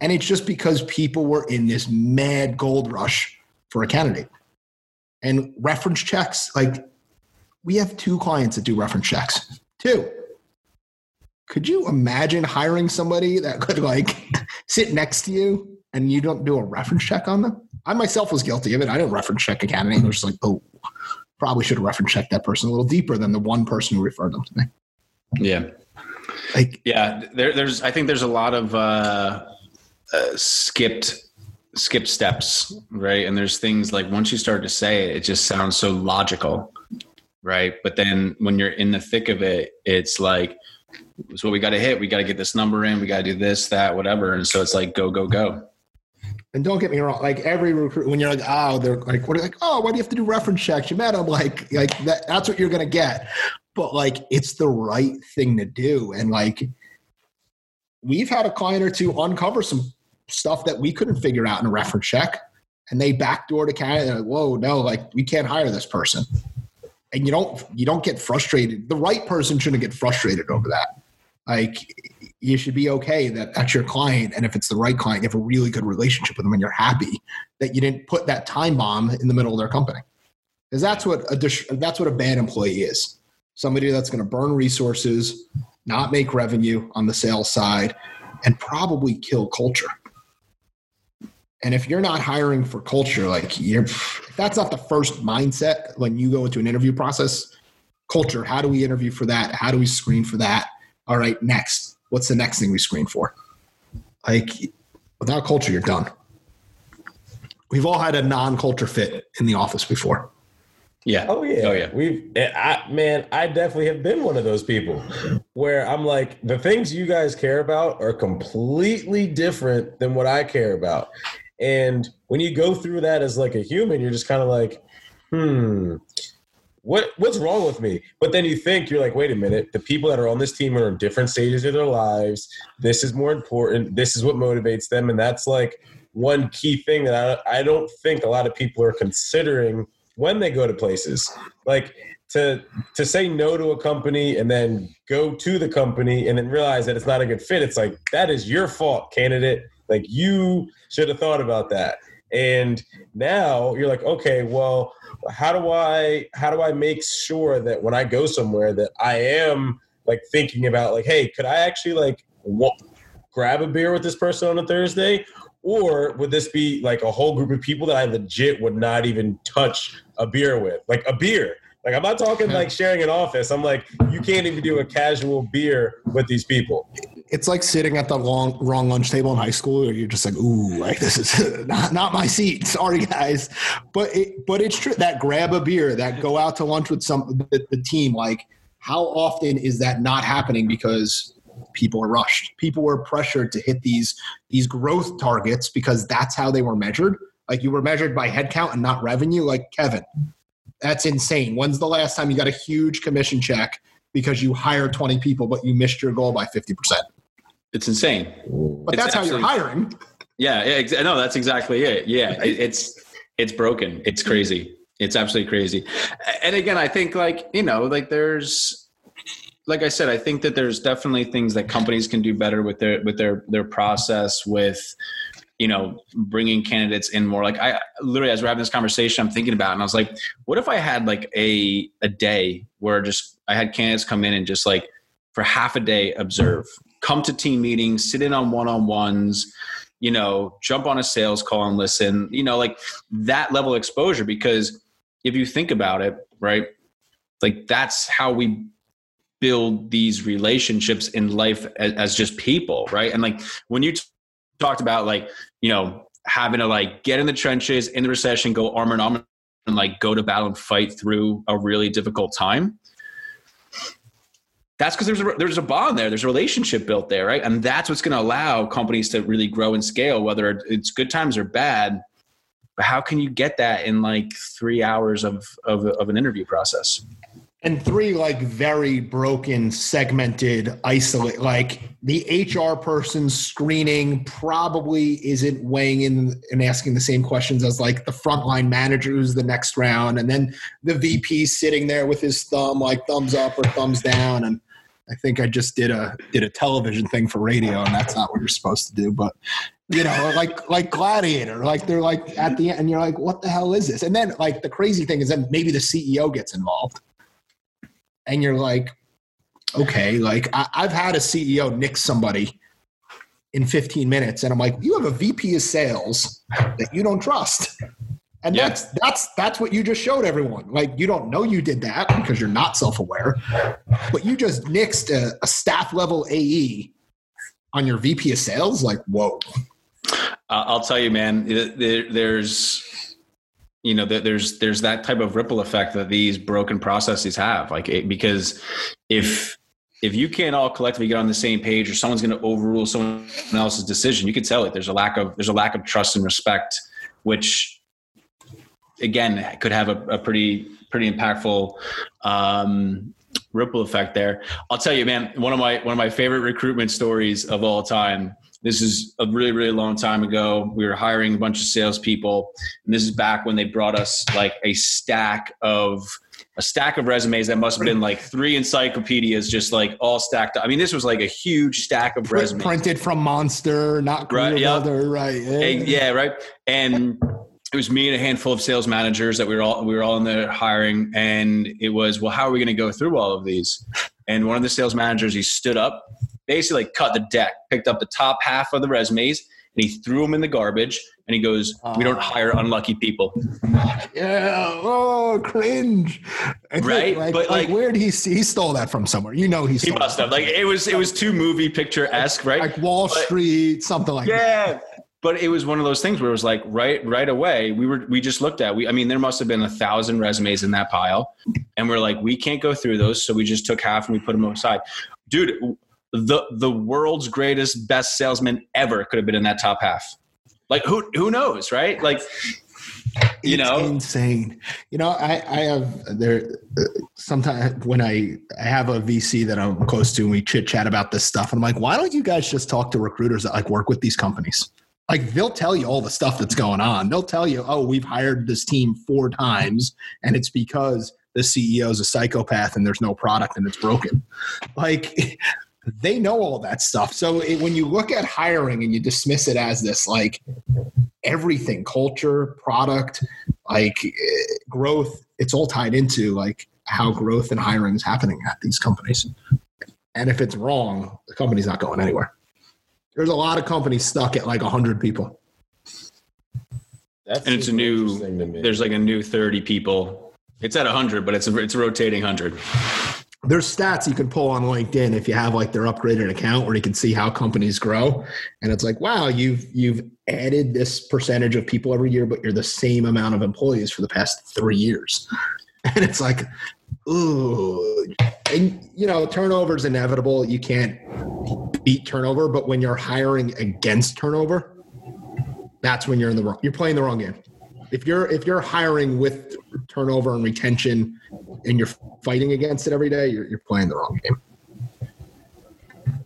And it's just because people were in this mad gold rush for a candidate. And reference checks, like we have two clients that do reference checks. Two. Could you imagine hiring somebody that could like sit next to you and you don't do a reference check on them? I myself was guilty of it. I didn't reference check a candidate. I was just like, oh, probably should have reference checked that person a little deeper than the one person who referred them to me. Yeah. Like yeah, there, there's I think there's a lot of uh, uh, skipped skipped steps, right? And there's things like once you start to say it, it just sounds so logical, right? But then when you're in the thick of it, it's like so we got to hit. We got to get this number in. We got to do this, that, whatever. And so it's like go, go, go. And don't get me wrong, like every recruit, when you're like, oh, they're like, what are like? Oh, why do you have to do reference checks? You met them, like, like that, that's what you're gonna get but like it's the right thing to do. And like we've had a client or two uncover some stuff that we couldn't figure out in a reference check. And they backdoor to Canada. Like, Whoa, no, like we can't hire this person. And you don't you don't get frustrated. The right person shouldn't get frustrated over that. Like you should be okay that that's your client, and if it's the right client, you have a really good relationship with them, and you're happy that you didn't put that time bomb in the middle of their company, because that's what a that's what a bad employee is somebody that's going to burn resources, not make revenue on the sales side, and probably kill culture. And if you're not hiring for culture, like you're, that's not the first mindset when you go into an interview process, culture, how do we interview for that? How do we screen for that? All right, next. What's the next thing we screen for? Like without culture, you're done. We've all had a non culture fit in the office before. Yeah. Oh yeah. Oh yeah. We've I man, I definitely have been one of those people where I'm like the things you guys care about are completely different than what I care about. And when you go through that as like a human, you're just kind of like, hmm, what what's wrong with me? But then you think you're like, wait a minute, the people that are on this team are in different stages of their lives. This is more important. This is what motivates them, and that's like one key thing that I, I don't think a lot of people are considering when they go to places. Like to to say no to a company and then go to the company and then realize that it's not a good fit it's like that is your fault candidate. Like you should have thought about that. And now you're like okay well how do i how do i make sure that when i go somewhere that i am like thinking about like hey could i actually like grab a beer with this person on a thursday or would this be like a whole group of people that I legit would not even touch a beer with? Like a beer. Like I'm not talking like sharing an office. I'm like you can't even do a casual beer with these people. It's like sitting at the long, wrong lunch table in high school, or you're just like, "Ooh, like this is not, not my seat." Sorry, guys, but it, but it's true that grab a beer, that go out to lunch with some the, the team. Like, how often is that not happening because people are rushed? People were pressured to hit these these growth targets because that's how they were measured. Like you were measured by headcount and not revenue. Like Kevin, that's insane. When's the last time you got a huge commission check because you hired 20 people, but you missed your goal by 50%? It's insane. But It's that's how you're hiring. Yeah, yeah ex- no, that's exactly it. Yeah, it, it's it's broken. It's crazy. It's absolutely crazy. And again, I think like you know, like there's, like I said, I think that there's definitely things that companies can do better with their with their their process with, you know, bringing candidates in more. Like I literally, as we're having this conversation, I'm thinking about, and I was like, what if I had like a a day where just I had candidates come in and just like for half a day observe, come to team meetings, sit in on one on ones you know, jump on a sales call and listen, you know, like that level of exposure. Because if you think about it, right, like that's how we build these relationships in life as, as just people, right? And like when you t- talked about like, you know, having to like get in the trenches in the recession, go arm in arm and like go to battle and fight through a really difficult time that's because there's a there's a bond there. There's a relationship built there right? And that's what's going to allow companies to really grow and scale whether it's good times or bad. But how can you get that in like three hours of of, of an interview process And three, like very broken, segmented, isolate. Like the HR person screening probably isn't weighing in and asking the same questions as like the frontline manager who's the next round. And then the VP sitting there with his thumb, like thumbs up or thumbs down. And I think I just did a did a television thing for radio, and that's not what you're supposed to do. But you know, like like Gladiator, like they're like at the end, and you're like, what the hell is this? And then like the crazy thing is, then maybe the CEO gets involved, and you're like, okay, like I, I've had a CEO nick somebody in 15 minutes, and I'm like, you have a VP of sales that you don't trust. And Yeah. that's that's that's what you just showed everyone. Like you don't know you did that because you're not self-aware, but you just nixed a, a staff level AE on your VP of sales. Like, whoa. Uh, I'll tell you, man. There, there's, you know, there- there's there's that type of ripple effect that these broken processes have. Like, it, because if if you can't all collectively get on the same page, or someone's going to overrule someone else's decision, you can tell it. There's a lack of there's a lack of trust and respect, which again could have a, a pretty pretty impactful um, ripple effect there. I'll tell you, man. One of my one of my favorite recruitment stories of all time. This is a really really long time ago. We were hiring a bunch of salespeople, and this is back when they brought us like a stack of a stack of resumes that must have been like three encyclopedias, just like all stacked up. I mean, this was like a huge stack of resumes. Printed from Monster, not Career Right, yep. Right? Hey, yeah, right. And it was me and a handful of sales managers that we were all we were all in there hiring, and it was well, how are we going to go through all of these? And one of the sales managers, he stood up, basically like cut the deck, picked up the top half of the resumes, and he threw them in the garbage. And he goes, "We don't hire unlucky people." Yeah. Oh, cringe. And Right, Like, but, like, like- where did he see? He stole that from somewhere. You know he He stole must it. have like it was it was too movie picture esque, right? Like Wall But- Street, something like that. yeah but it was one of those things where it was like right right away we were we just looked at we i mean there must have been a thousand resumes in that pile and we're like we can't go through those so we just took half and we put them aside dude the the world's greatest best salesman ever could have been in that top half like who who knows right like you It's know insane. You know, I, I have there sometimes when I, I have a VC that I'm close to and we chit chat about this stuff. And I'm like, why don't you guys just talk to recruiters that like work with these companies? Like they'll tell you all the stuff that's going on. They'll tell you, oh, we've hired this team four times and it's because the CEO is a psychopath and there's no product and it's broken. Like they know all that stuff. So it, when you look at hiring and you dismiss it as this like everything culture product like eh, growth it's all tied into like how growth and hiring is happening at these companies and if it's wrong the company's not going anywhere there's a lot of companies stuck at like 100 people That's And it's a new- interesting to me. there's like a new 30 people It's at 100, but it's a, it's a rotating 100. There's stats you can pull on LinkedIn if you have like their upgraded account where you can see how companies grow. And it's like, wow, you've you've added this percentage of people every year, but you're the same amount of employees for the past three years. And it's like, ooh. And you know, turnover is inevitable. You can't beat turnover, but when you're hiring against turnover, that's when you're in the wrong you're playing the wrong game if you're if you're hiring with turnover and retention and you're fighting against it every day, you're, you're playing the wrong game.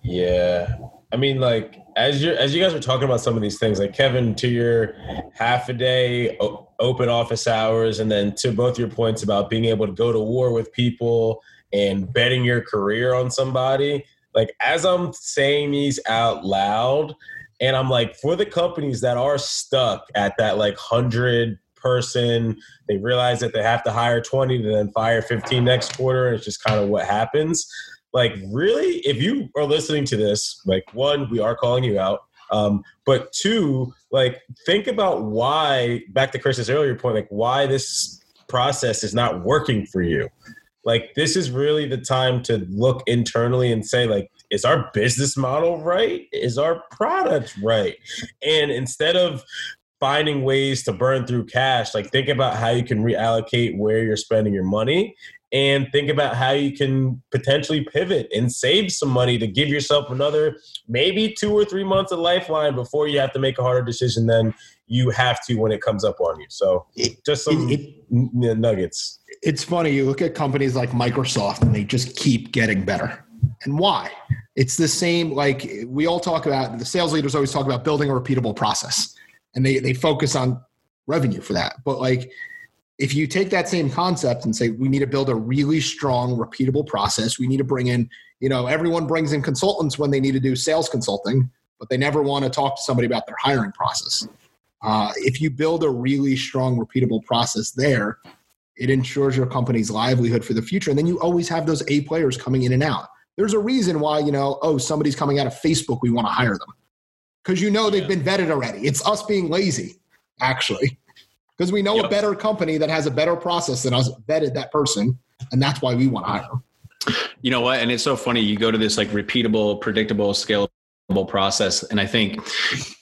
Yeah. I mean, like as you as you guys are talking about some of these things, like Kevin, to your half a day open office hours, and then to both your points about being able to go to war with people and betting your career on somebody. Like as I'm saying these out loud, and I'm like, for the companies that are stuck at that like hundred person, they realize that they have to hire 20 to then fire 15 next quarter. And it's just kind of what happens. Like, really, if you are listening to this, like, one, we are calling you out. Um, but two, like, think about why, back to Chris's earlier point, like, why this process is not working for you. Like, this is really the time to look internally and say, like, is our business model right? Is our product right? And instead of finding ways to burn through cash, like think about how you can reallocate where you're spending your money and think about how you can potentially pivot and save some money to give yourself another maybe two or three months of lifeline before you have to make a harder decision than you have to when it comes up on you. So just some it, it, nuggets. It's funny. You look at companies like Microsoft and they just keep getting better. And why? It's the same, like we all talk about, the sales leaders always talk about building a repeatable process and they, they focus on revenue for that. But like, if you take that same concept and say, we need to build a really strong, repeatable process, we need to bring in, you know, everyone brings in consultants when they need to do sales consulting, but they never want to talk to somebody about their hiring process. Uh, if you build a really strong, repeatable process there, it ensures your company's livelihood for the future. And then you always have those A players coming in and out. There's a reason why, you know, oh, somebody's coming out of Facebook, we want to hire them. Because you know they've been vetted already. It's us being lazy, actually. Because we know yep. a better company that has a better process than us vetted that person. And that's why we want to hire them. You know what? And it's so funny. You go to this like repeatable, predictable, scalable process. And I think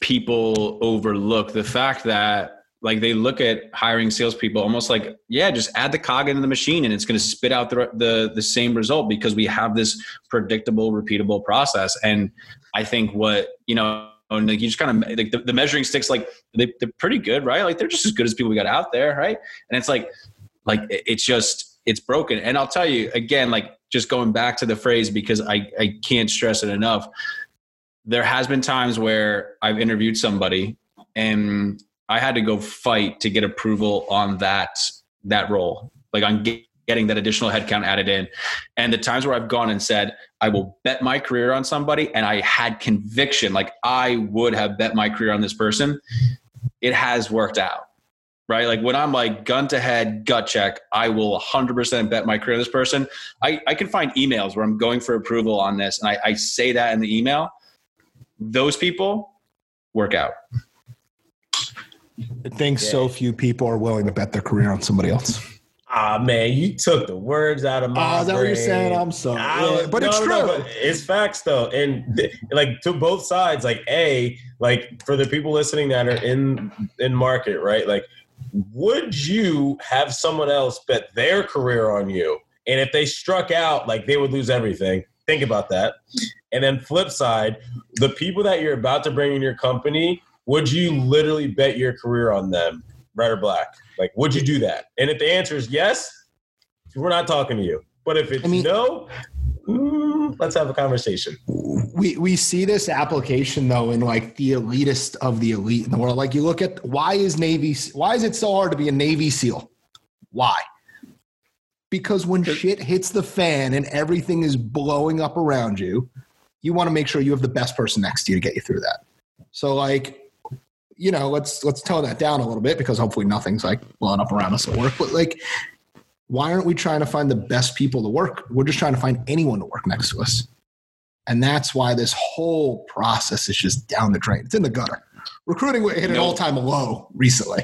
people overlook the fact that like they look at hiring salespeople almost like, yeah, just add the cog into the machine and it's going to spit out the, the, the same result because we have this predictable, repeatable process. And I think what, you know, and like you just kind of like the, the measuring sticks, like they, they're pretty good, right? Like they're just as good as people we got out there. Right. And it's like, like it's just, it's broken. And I'll tell you again, like just going back to the phrase, because I, I can't stress it enough. There has been times where I've interviewed somebody and I had to go fight to get approval on that that role, like on getting that additional headcount added in. And the times where I've gone and said, I will bet my career on somebody, and I had conviction, like I would have bet my career on this person, it has worked out. Right. Like when I'm like gun to head, gut check, I will 100% bet my career on this person. I, I can find emails where I'm going for approval on this, and I, I say that in the email. Those people work out. I think yeah. so few people are willing to bet their career on somebody else. Ah man, you took the words out of my. Oh, is that brain. what you're saying? I'm sorry, yeah, but no, it's true. No, but it's facts though, and like to both sides. Like a, like for the people listening that are in in market, right? Like, would you have someone else bet their career on you? And if they struck out, like they would lose everything. Think about that. And then flip side, the people that you're about to bring in your company would you literally bet your career on them, red or black? Like, would you do that? And if the answer is yes, we're not talking to you. But if it's I mean, no, mm, let's have a conversation. We we see this application though in like the elitist of the elite in the world. Like you look at why is Navy why is it so hard to be a Navy SEAL? Why? Because when shit hits the fan and everything is blowing up around you, you want to make sure you have the best person next to you to get you through that. So like you know, let's let's tone that down a little bit because hopefully nothing's like blowing up around us at work. But like, why aren't we trying to find the best people to work? We're just trying to find anyone to work next to us. And that's why this whole process is just down the drain. It's in the gutter. recruiting hit an No. all-time low recently.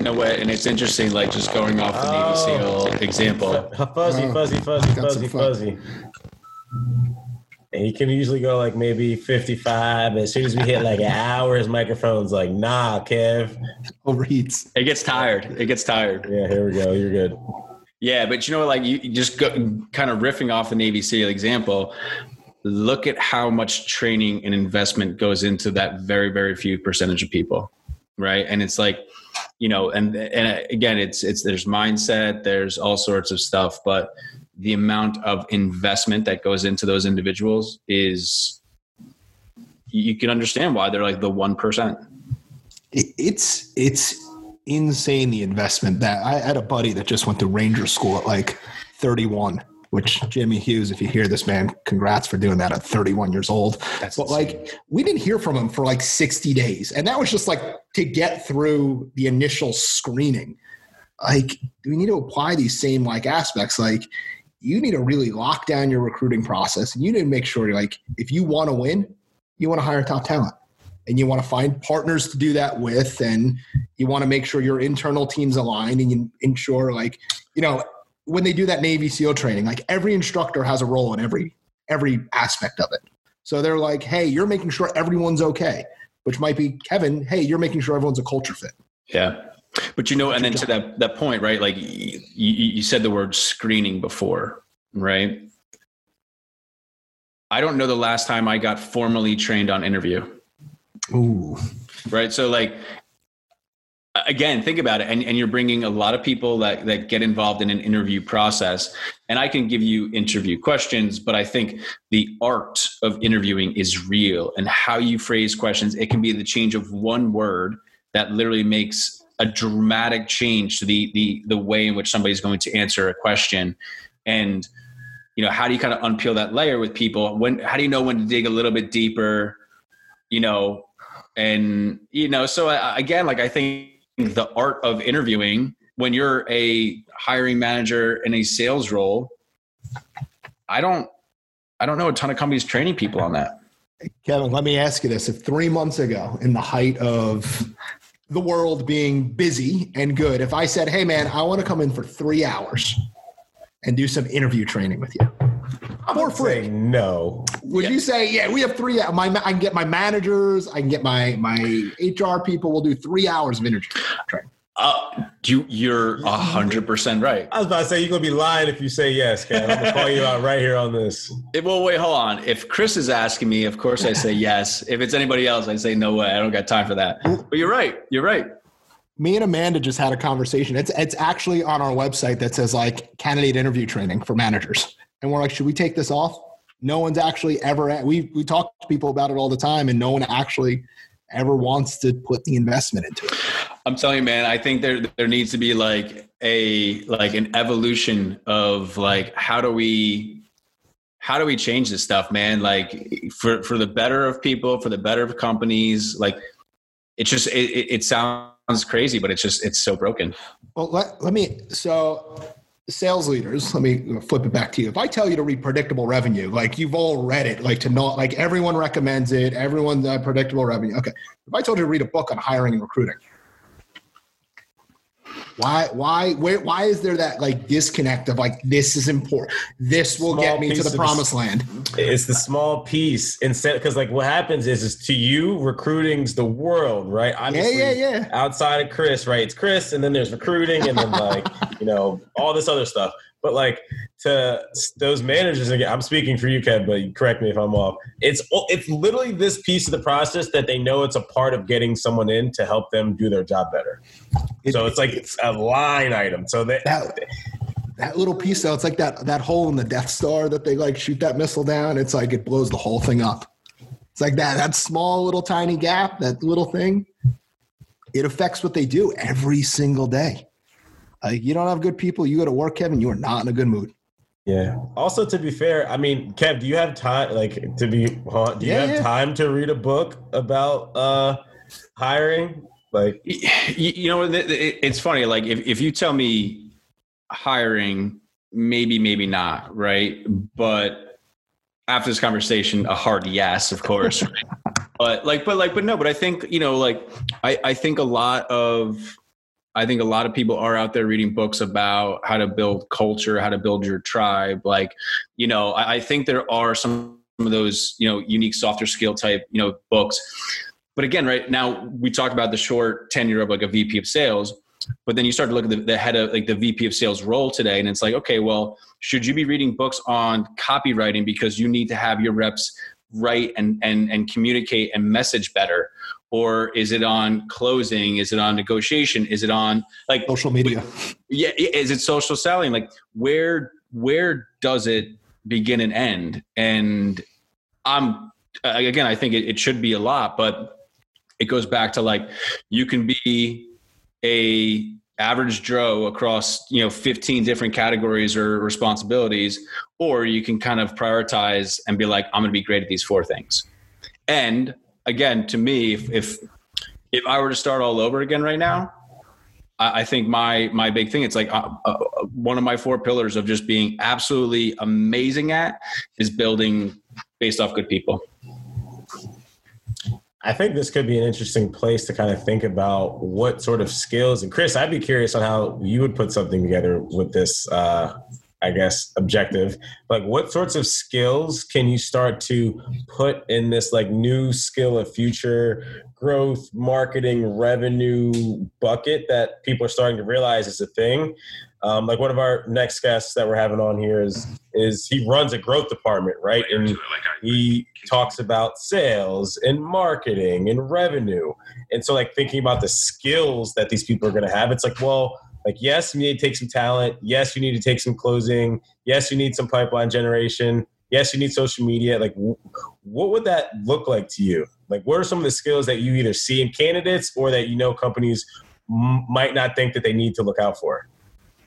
No way. And it's interesting, like just going off the Navy Oh. SEAL example. Fuzzy, Oh, fuzzy, fuzzy, fuzzy, fuzzy. And he can usually go like maybe 55. As soon as we hit like an hour, his microphone's like, nah, Kev. Overheats. It gets tired. It gets tired. Yeah, here we go. You're good. Yeah, but you know, like you you just go, kind of riffing off the Navy SEAL example. Look at how much training and investment goes into that very, very few percentage of people, right? And it's like, you know, and and uh, again, it's it's there's mindset, there's all sorts of stuff, but the amount of investment that goes into those individuals is you can understand why they're like the one percent. It's it's insane the investment that I had a buddy that just went to Ranger School at like 31. Which Jimmy Hughes, if you hear this man, congrats for doing that at 31 years old. That's but like we didn't hear from him for like 60 days and that was just like to get through the initial screening like we need to apply these same like aspects like you need to really lock down your recruiting process and you need to make sure like if you want to win you want to hire top talent and you want to find partners to do that with and you want to make sure your internal teams align and you ensure like you know when they do that navy seal training like every instructor has a role in every every aspect of it so they're like, hey, you're making sure everyone's okay, which might be Kevin, hey, you're making sure everyone's a culture fit. Yeah. But you know, and then to that that point, right? Like you, you said the word screening before, right? I don't know the last time I got formally trained on interview, Ooh. right? So like again, think about it, and, and you're bringing a lot of people that that get involved in an interview process, and I can give you interview questions, but I think the art of interviewing is real, and how you phrase questions. It can be the change of one word that literally makes a dramatic change to the the the way in which somebody's going to answer a question. And you know how do you kind of unpeel that layer with people? When how do you know when to dig a little bit deeper you know? And you know so I, again like i think the art of interviewing when you're a hiring manager in a sales role i don't i don't know a ton of companies training people on that. Kevin, let me ask you this. If three months ago, in the height of the world being busy and good, if I said, hey, man, I want to come in for three hours and do some interview training with you for Say free, no. would you say, yeah, we have three, my, I can get my managers, I can get my, my HR people, we'll do three hours of interview training. Uh, you you're a hundred percent right I was about to say, you're going to be lying if you say yes, Kev. I'm going to call you out right here on this. If- well, wait, hold on. If Chris is asking me, of course I say yes. If it's anybody else, I say no way. I don't got time for that. But you're right. You're right. me and Amanda just had a conversation. It's it's actually on our website that says like candidate interview training for managers, and we're like, should we take this off? No one's actually ever. We we talk to people about it all the time, and no one actually ever wants to put the investment into it. I'm telling you, man. I think there there needs to be like a like an evolution of like how do we how do we change this stuff, man? Like for for the better of people, for the better of companies. Like it's just it, it, it sounds crazy, but it's just it's so broken. Well, let, let me. So, sales leaders, let me flip it back to you. If I tell you to read predictable revenue, like you've all read it, like to know, like everyone recommends it, everyone uh, predictable revenue. Okay. If I told you to read a book on hiring and recruiting, why, why, where, why is there that like disconnect of like this is important? This will Small get me to the promised land. It's the small piece instead, because like what happens is, is to you, recruiting's the world, right? Obviously, yeah, yeah. outside of Chris, right? It's Chris, and then there's recruiting, and then like you know all this other stuff. But like to those managers, again, I'm speaking for you, Kev, but correct me if I'm off. It's it's literally this piece of the process that they know it's a part of getting someone in to help them do their job better. It- so it's like it's a line item. So they That, that little piece though, it's like that that hole in the Death Star that they like shoot that missile down. It's like it blows the whole thing up. It's like that that small little tiny gap, that little thing. It affects what they do every single day. Like you don't have good people, you go to work, Kevin, you are not in a good mood. Yeah. Also, to be fair, I mean, Kev, do you have time? Like, to be, do you Yeah, have yeah. time to read a book about uh hiring? Like, you, you know th- th- it's funny like if, if you tell me hiring maybe maybe not right but after this conversation a hard yes of course but like but like but no but i think you know like i i think a lot of i think a lot of people are out there reading books about how to build culture how to build your tribe. Like you know i, I think there are some of those you know unique softer skill type you know books. But again right now we talked about the short tenure of like a vp of sales but then you start to look at the, the head of like the vp of sales role today and it's like okay well should you be reading books on copywriting because you need to have your reps write and and and communicate and message better or is it on closing? Is it on negotiation? Is it on like social media. Yeah is it social selling? Like where where does it begin and end? And i'm again i think it, it should be a lot but it goes back to like you can be a average Joe across you know 15 different categories or responsibilities, or you can kind of prioritize and be like, I'm going to be great at these four things. And again, to me, if if, if I were to start all over again right now, I, I think my my big thing it's like uh, uh, one of my four pillars of just being absolutely amazing at is building based off good people. I think this could be an interesting place to kind of think about what sort of skills. And Chris, I'd be curious on how you would put something together with this, uh, I guess, objective. Like, what sorts of skills can you start to put in this like new skill of future growth, marketing, revenue bucket that people are starting to realize is a thing? Um, like one of our next guests that we're having on here is is he runs a growth department, right? And he talks about sales and marketing and revenue. And so like thinking about the skills that these people are going to have, it's like, well, like yes, you need to take some talent. Yes, you need to take some closing. Yes, you need some pipeline generation. Yes, you need social media. Like, what would that look like to you? Like, what are some of the skills that you either see in candidates or that you know companies m- might not think that they need to look out for?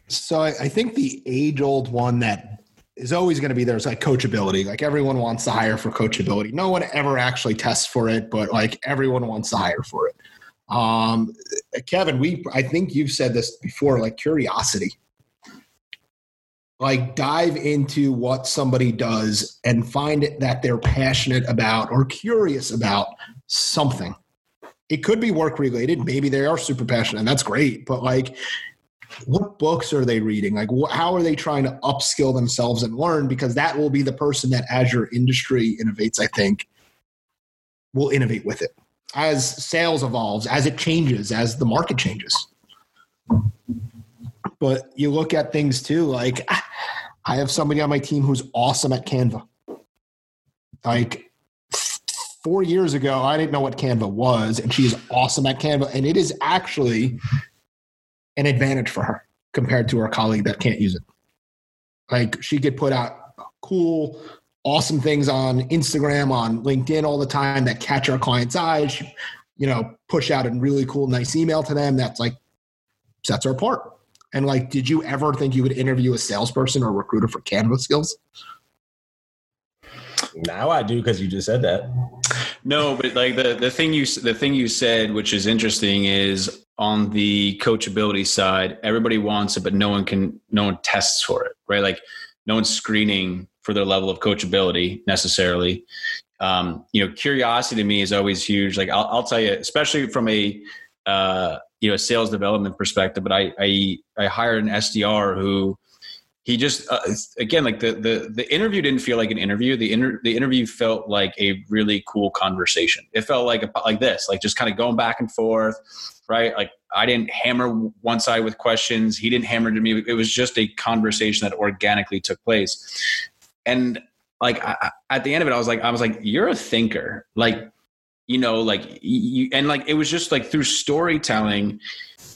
So I, I think the age old one that is always going to be there is like coachability. Like everyone wants to hire for coachability. No one ever actually tests for it, but like everyone wants to hire for it. Um, Kevin, we I think you've said this before, like curiosity. Like dive into what somebody does and find it that they're passionate about or curious about something. It could be work related. Maybe they are super passionate, and that's great. But like what books are they reading like wh- how are they trying to upskill themselves and learn because that will be the person that as your industry innovates i think will innovate with it as sales evolves as it changes as the market changes but you look at things too like i have somebody on my team who's awesome at canva like four years ago i didn't know what canva was and she's awesome at canva and it is actually an advantage for her compared to her colleague that can't use it. Like she could put out cool, awesome things on Instagram, on LinkedIn all the time that catch our clients' eyes. You know, push out a really cool, nice email to them that's like sets her apart. And like, did you ever think you would interview a salesperson or recruiter for Canva skills? Now I do because you just said that. No, but like the the thing you the thing you said, which is interesting, is on the coachability side, everybody wants it, but no one can, no one tests for it, right? Like no one's screening for their level of coachability necessarily. Um, you know, curiosity to me is always huge. Like I'll, I'll tell you, especially from a, uh, you know, sales development perspective, but I, I, I hired an SDR who, he just uh, again like the, the the interview didn't feel like an interview the inter, the interview felt like a really cool conversation it felt like a, like this like just kind of going back and forth right? Like I didn't hammer one side with questions. He didn't hammer to me. It was just a conversation that organically took place. And like I, at the end of it, I was like, I was like, you're a thinker. Like, you know, like you, and like, it was just like through storytelling,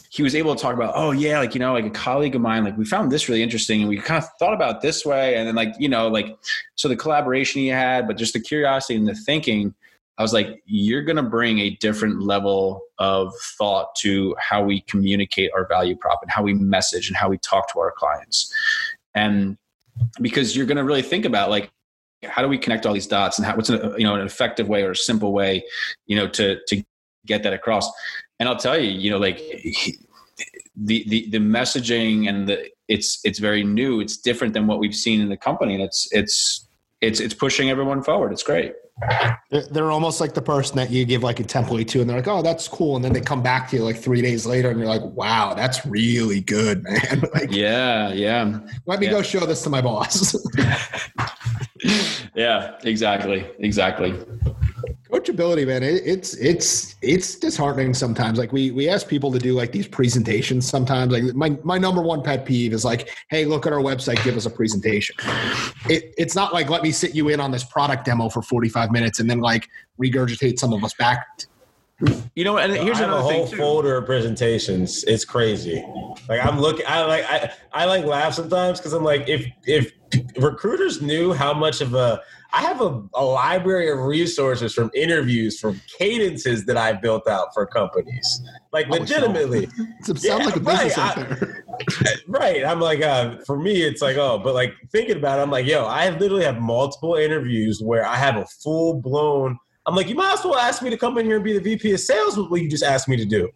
he was able to talk about, oh yeah, like, you know, like a colleague of mine, like we found this really interesting and we kind of thought about this way. And then like, you know, like, so the collaboration he had, but just the curiosity and the thinking, I was like, you're going to bring a different level of thought to how we communicate our value prop and how we message and how we talk to our clients. And because you're going to really think about like, how do we connect all these dots and how, what's an, you know, an effective way or a simple way, you know, to, to get that across. And I'll tell you, you know, like the, the, the messaging and the, it's, it's very new. It's different than what we've seen in the company. And it's, it's, it's, it's pushing everyone forward. It's great. They're, almost like the person that you give like a template to, and they're like, "Oh, that's cool," and then they come back to you like three days later, and you're like, "Wow, that's really good, man." like, Yeah, yeah, let me Yeah. go show this to my boss. yeah. Exactly, exactly. Coachability, man, it, it's it's it's disheartening sometimes. Like we we ask people to do like these presentations sometimes. Like my my number one pet peeve is like, hey, look at our website, give us a presentation. It, it's not like let me sit you in on this product demo for forty five minutes and then like regurgitate some of us back. You know, and here's I have a another whole thing too. folder of presentations. It's crazy. Like I'm looking, I like, I, I like laugh sometimes because I'm like, if if recruiters knew how much of a, I have a, a library of resources from interviews, from cadences that I've built out for companies. Like legitimately, It sounds Yeah, like a business right, out there. right? I'm like, uh, for me, it's like, oh, but like thinking about it, I'm like, yo, I literally have multiple interviews where I have a full blown. I'm like, you might as well ask me to come in here and be the VP of sales with what you just asked me to do.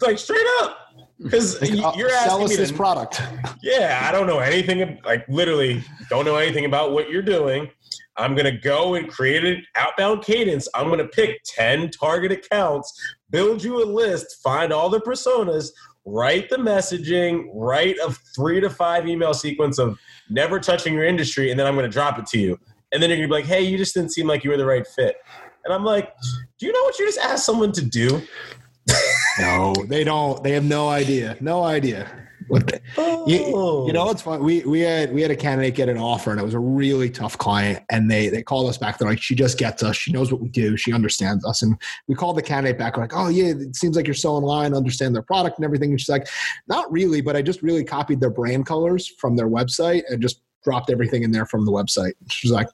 Like straight up, because Like, uh, you're sell asking me this to, product. yeah, I don't know anything. Like literally, don't know anything about what you're doing. I'm gonna go and create an outbound cadence. I'm gonna pick ten target accounts, build you a list, find all the personas, write the messaging, write a three to five email sequence of never touching your industry, and then I'm gonna drop it to you. And then you're gonna be like, "Hey, you just didn't seem like you were the right fit." And I'm like, "Do you know what you just asked someone to do?" No, they don't. They have no idea. No idea. What the, you, Oh. you know it's fun? We we had we had a candidate get an offer, and it was a really tough client. And they they called us back. They're like, she just gets us. She knows what we do. She understands us. And we called the candidate back. We're like, oh yeah, it seems like you're so in line, understand their product and everything. And she's like, not really, but I just really copied their brand colors from their website and just dropped everything in there from the website. She's like,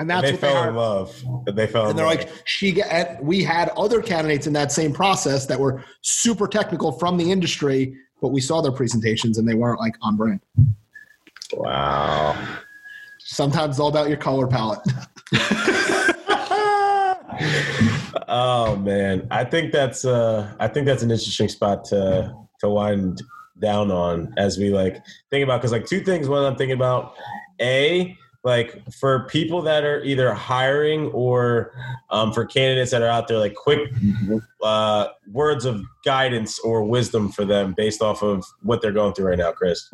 and And that's they what they fell hired. in love. They fell in And they're love. like, she get, and we had other candidates in that same process that were super technical from the industry, but we saw their presentations and they weren't like on brand. wow. Sometimes it's all about your color palette. oh man, I think that's uh, I think that's an interesting spot to to wind down on as we like think about because like two things. One I'm thinking about, a like for people that are either hiring or um, for candidates that are out there, like quick uh, words of guidance or wisdom for them based off of what they're going through right now, Chris.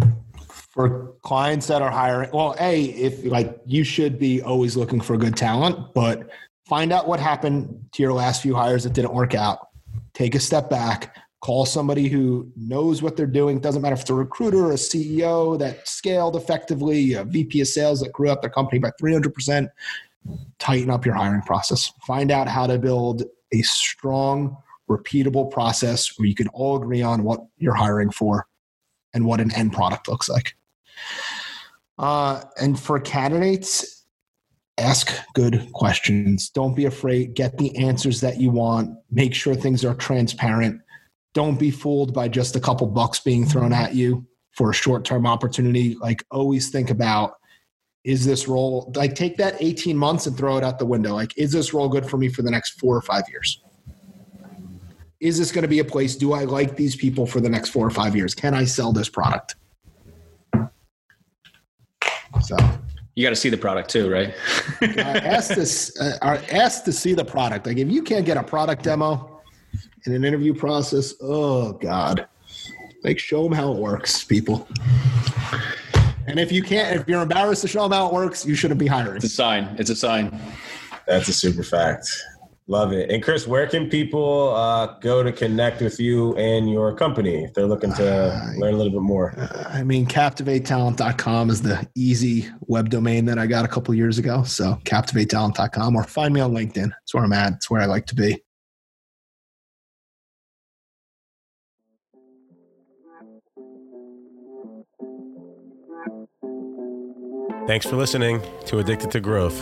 For clients that are hiring, well, A, if like you should be always looking for good talent, but find out what happened to your last few hires that didn't work out. Take a step back, call somebody who knows what they're doing. Doesn't matter if it's a recruiter, a CEO that scaled effectively, a VP of sales that grew up their company by 300%. Tighten up your hiring process. Find out how to build a strong, repeatable process where you can all agree on what you're hiring for and what an end product looks like. Uh, and for candidates, ask good questions. Don't be afraid. Get the answers that you want. Make sure things are transparent. Don't be fooled by just a couple bucks being thrown at you for a short term opportunity. Like, always think about is this role, like, take that 18 months and throw it out the window. Like, is this role good for me for the next four or five years? Is this going to be a place? Do I like these people for the next four or five years? Can I sell this product? So, You got to see the product too, right? uh, ask this uh, are asked to see the product like if you can't get a product demo in an interview process oh god like show them how it works people and if you can't if you're embarrassed to show them how it works you shouldn't be hiring It's a sign. It's a sign. That's a super fact. Love it. And Chris, where can people uh, go to connect with you and your company if they're looking to learn a little bit more? i mean captivatetalent.com is the easy web domain that i got a couple years ago so captivatetalent.com or find me on linkedin it's where i'm at it's where i like to be Thanks for listening to Addicted to Growth.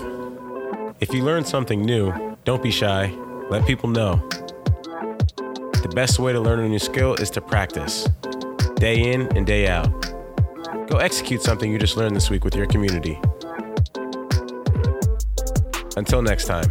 If you learned something new, don't be shy. Let people know. The best way to learn a new skill is to practice, day in and day out. Go execute something you just learned this week with your community. Until next time.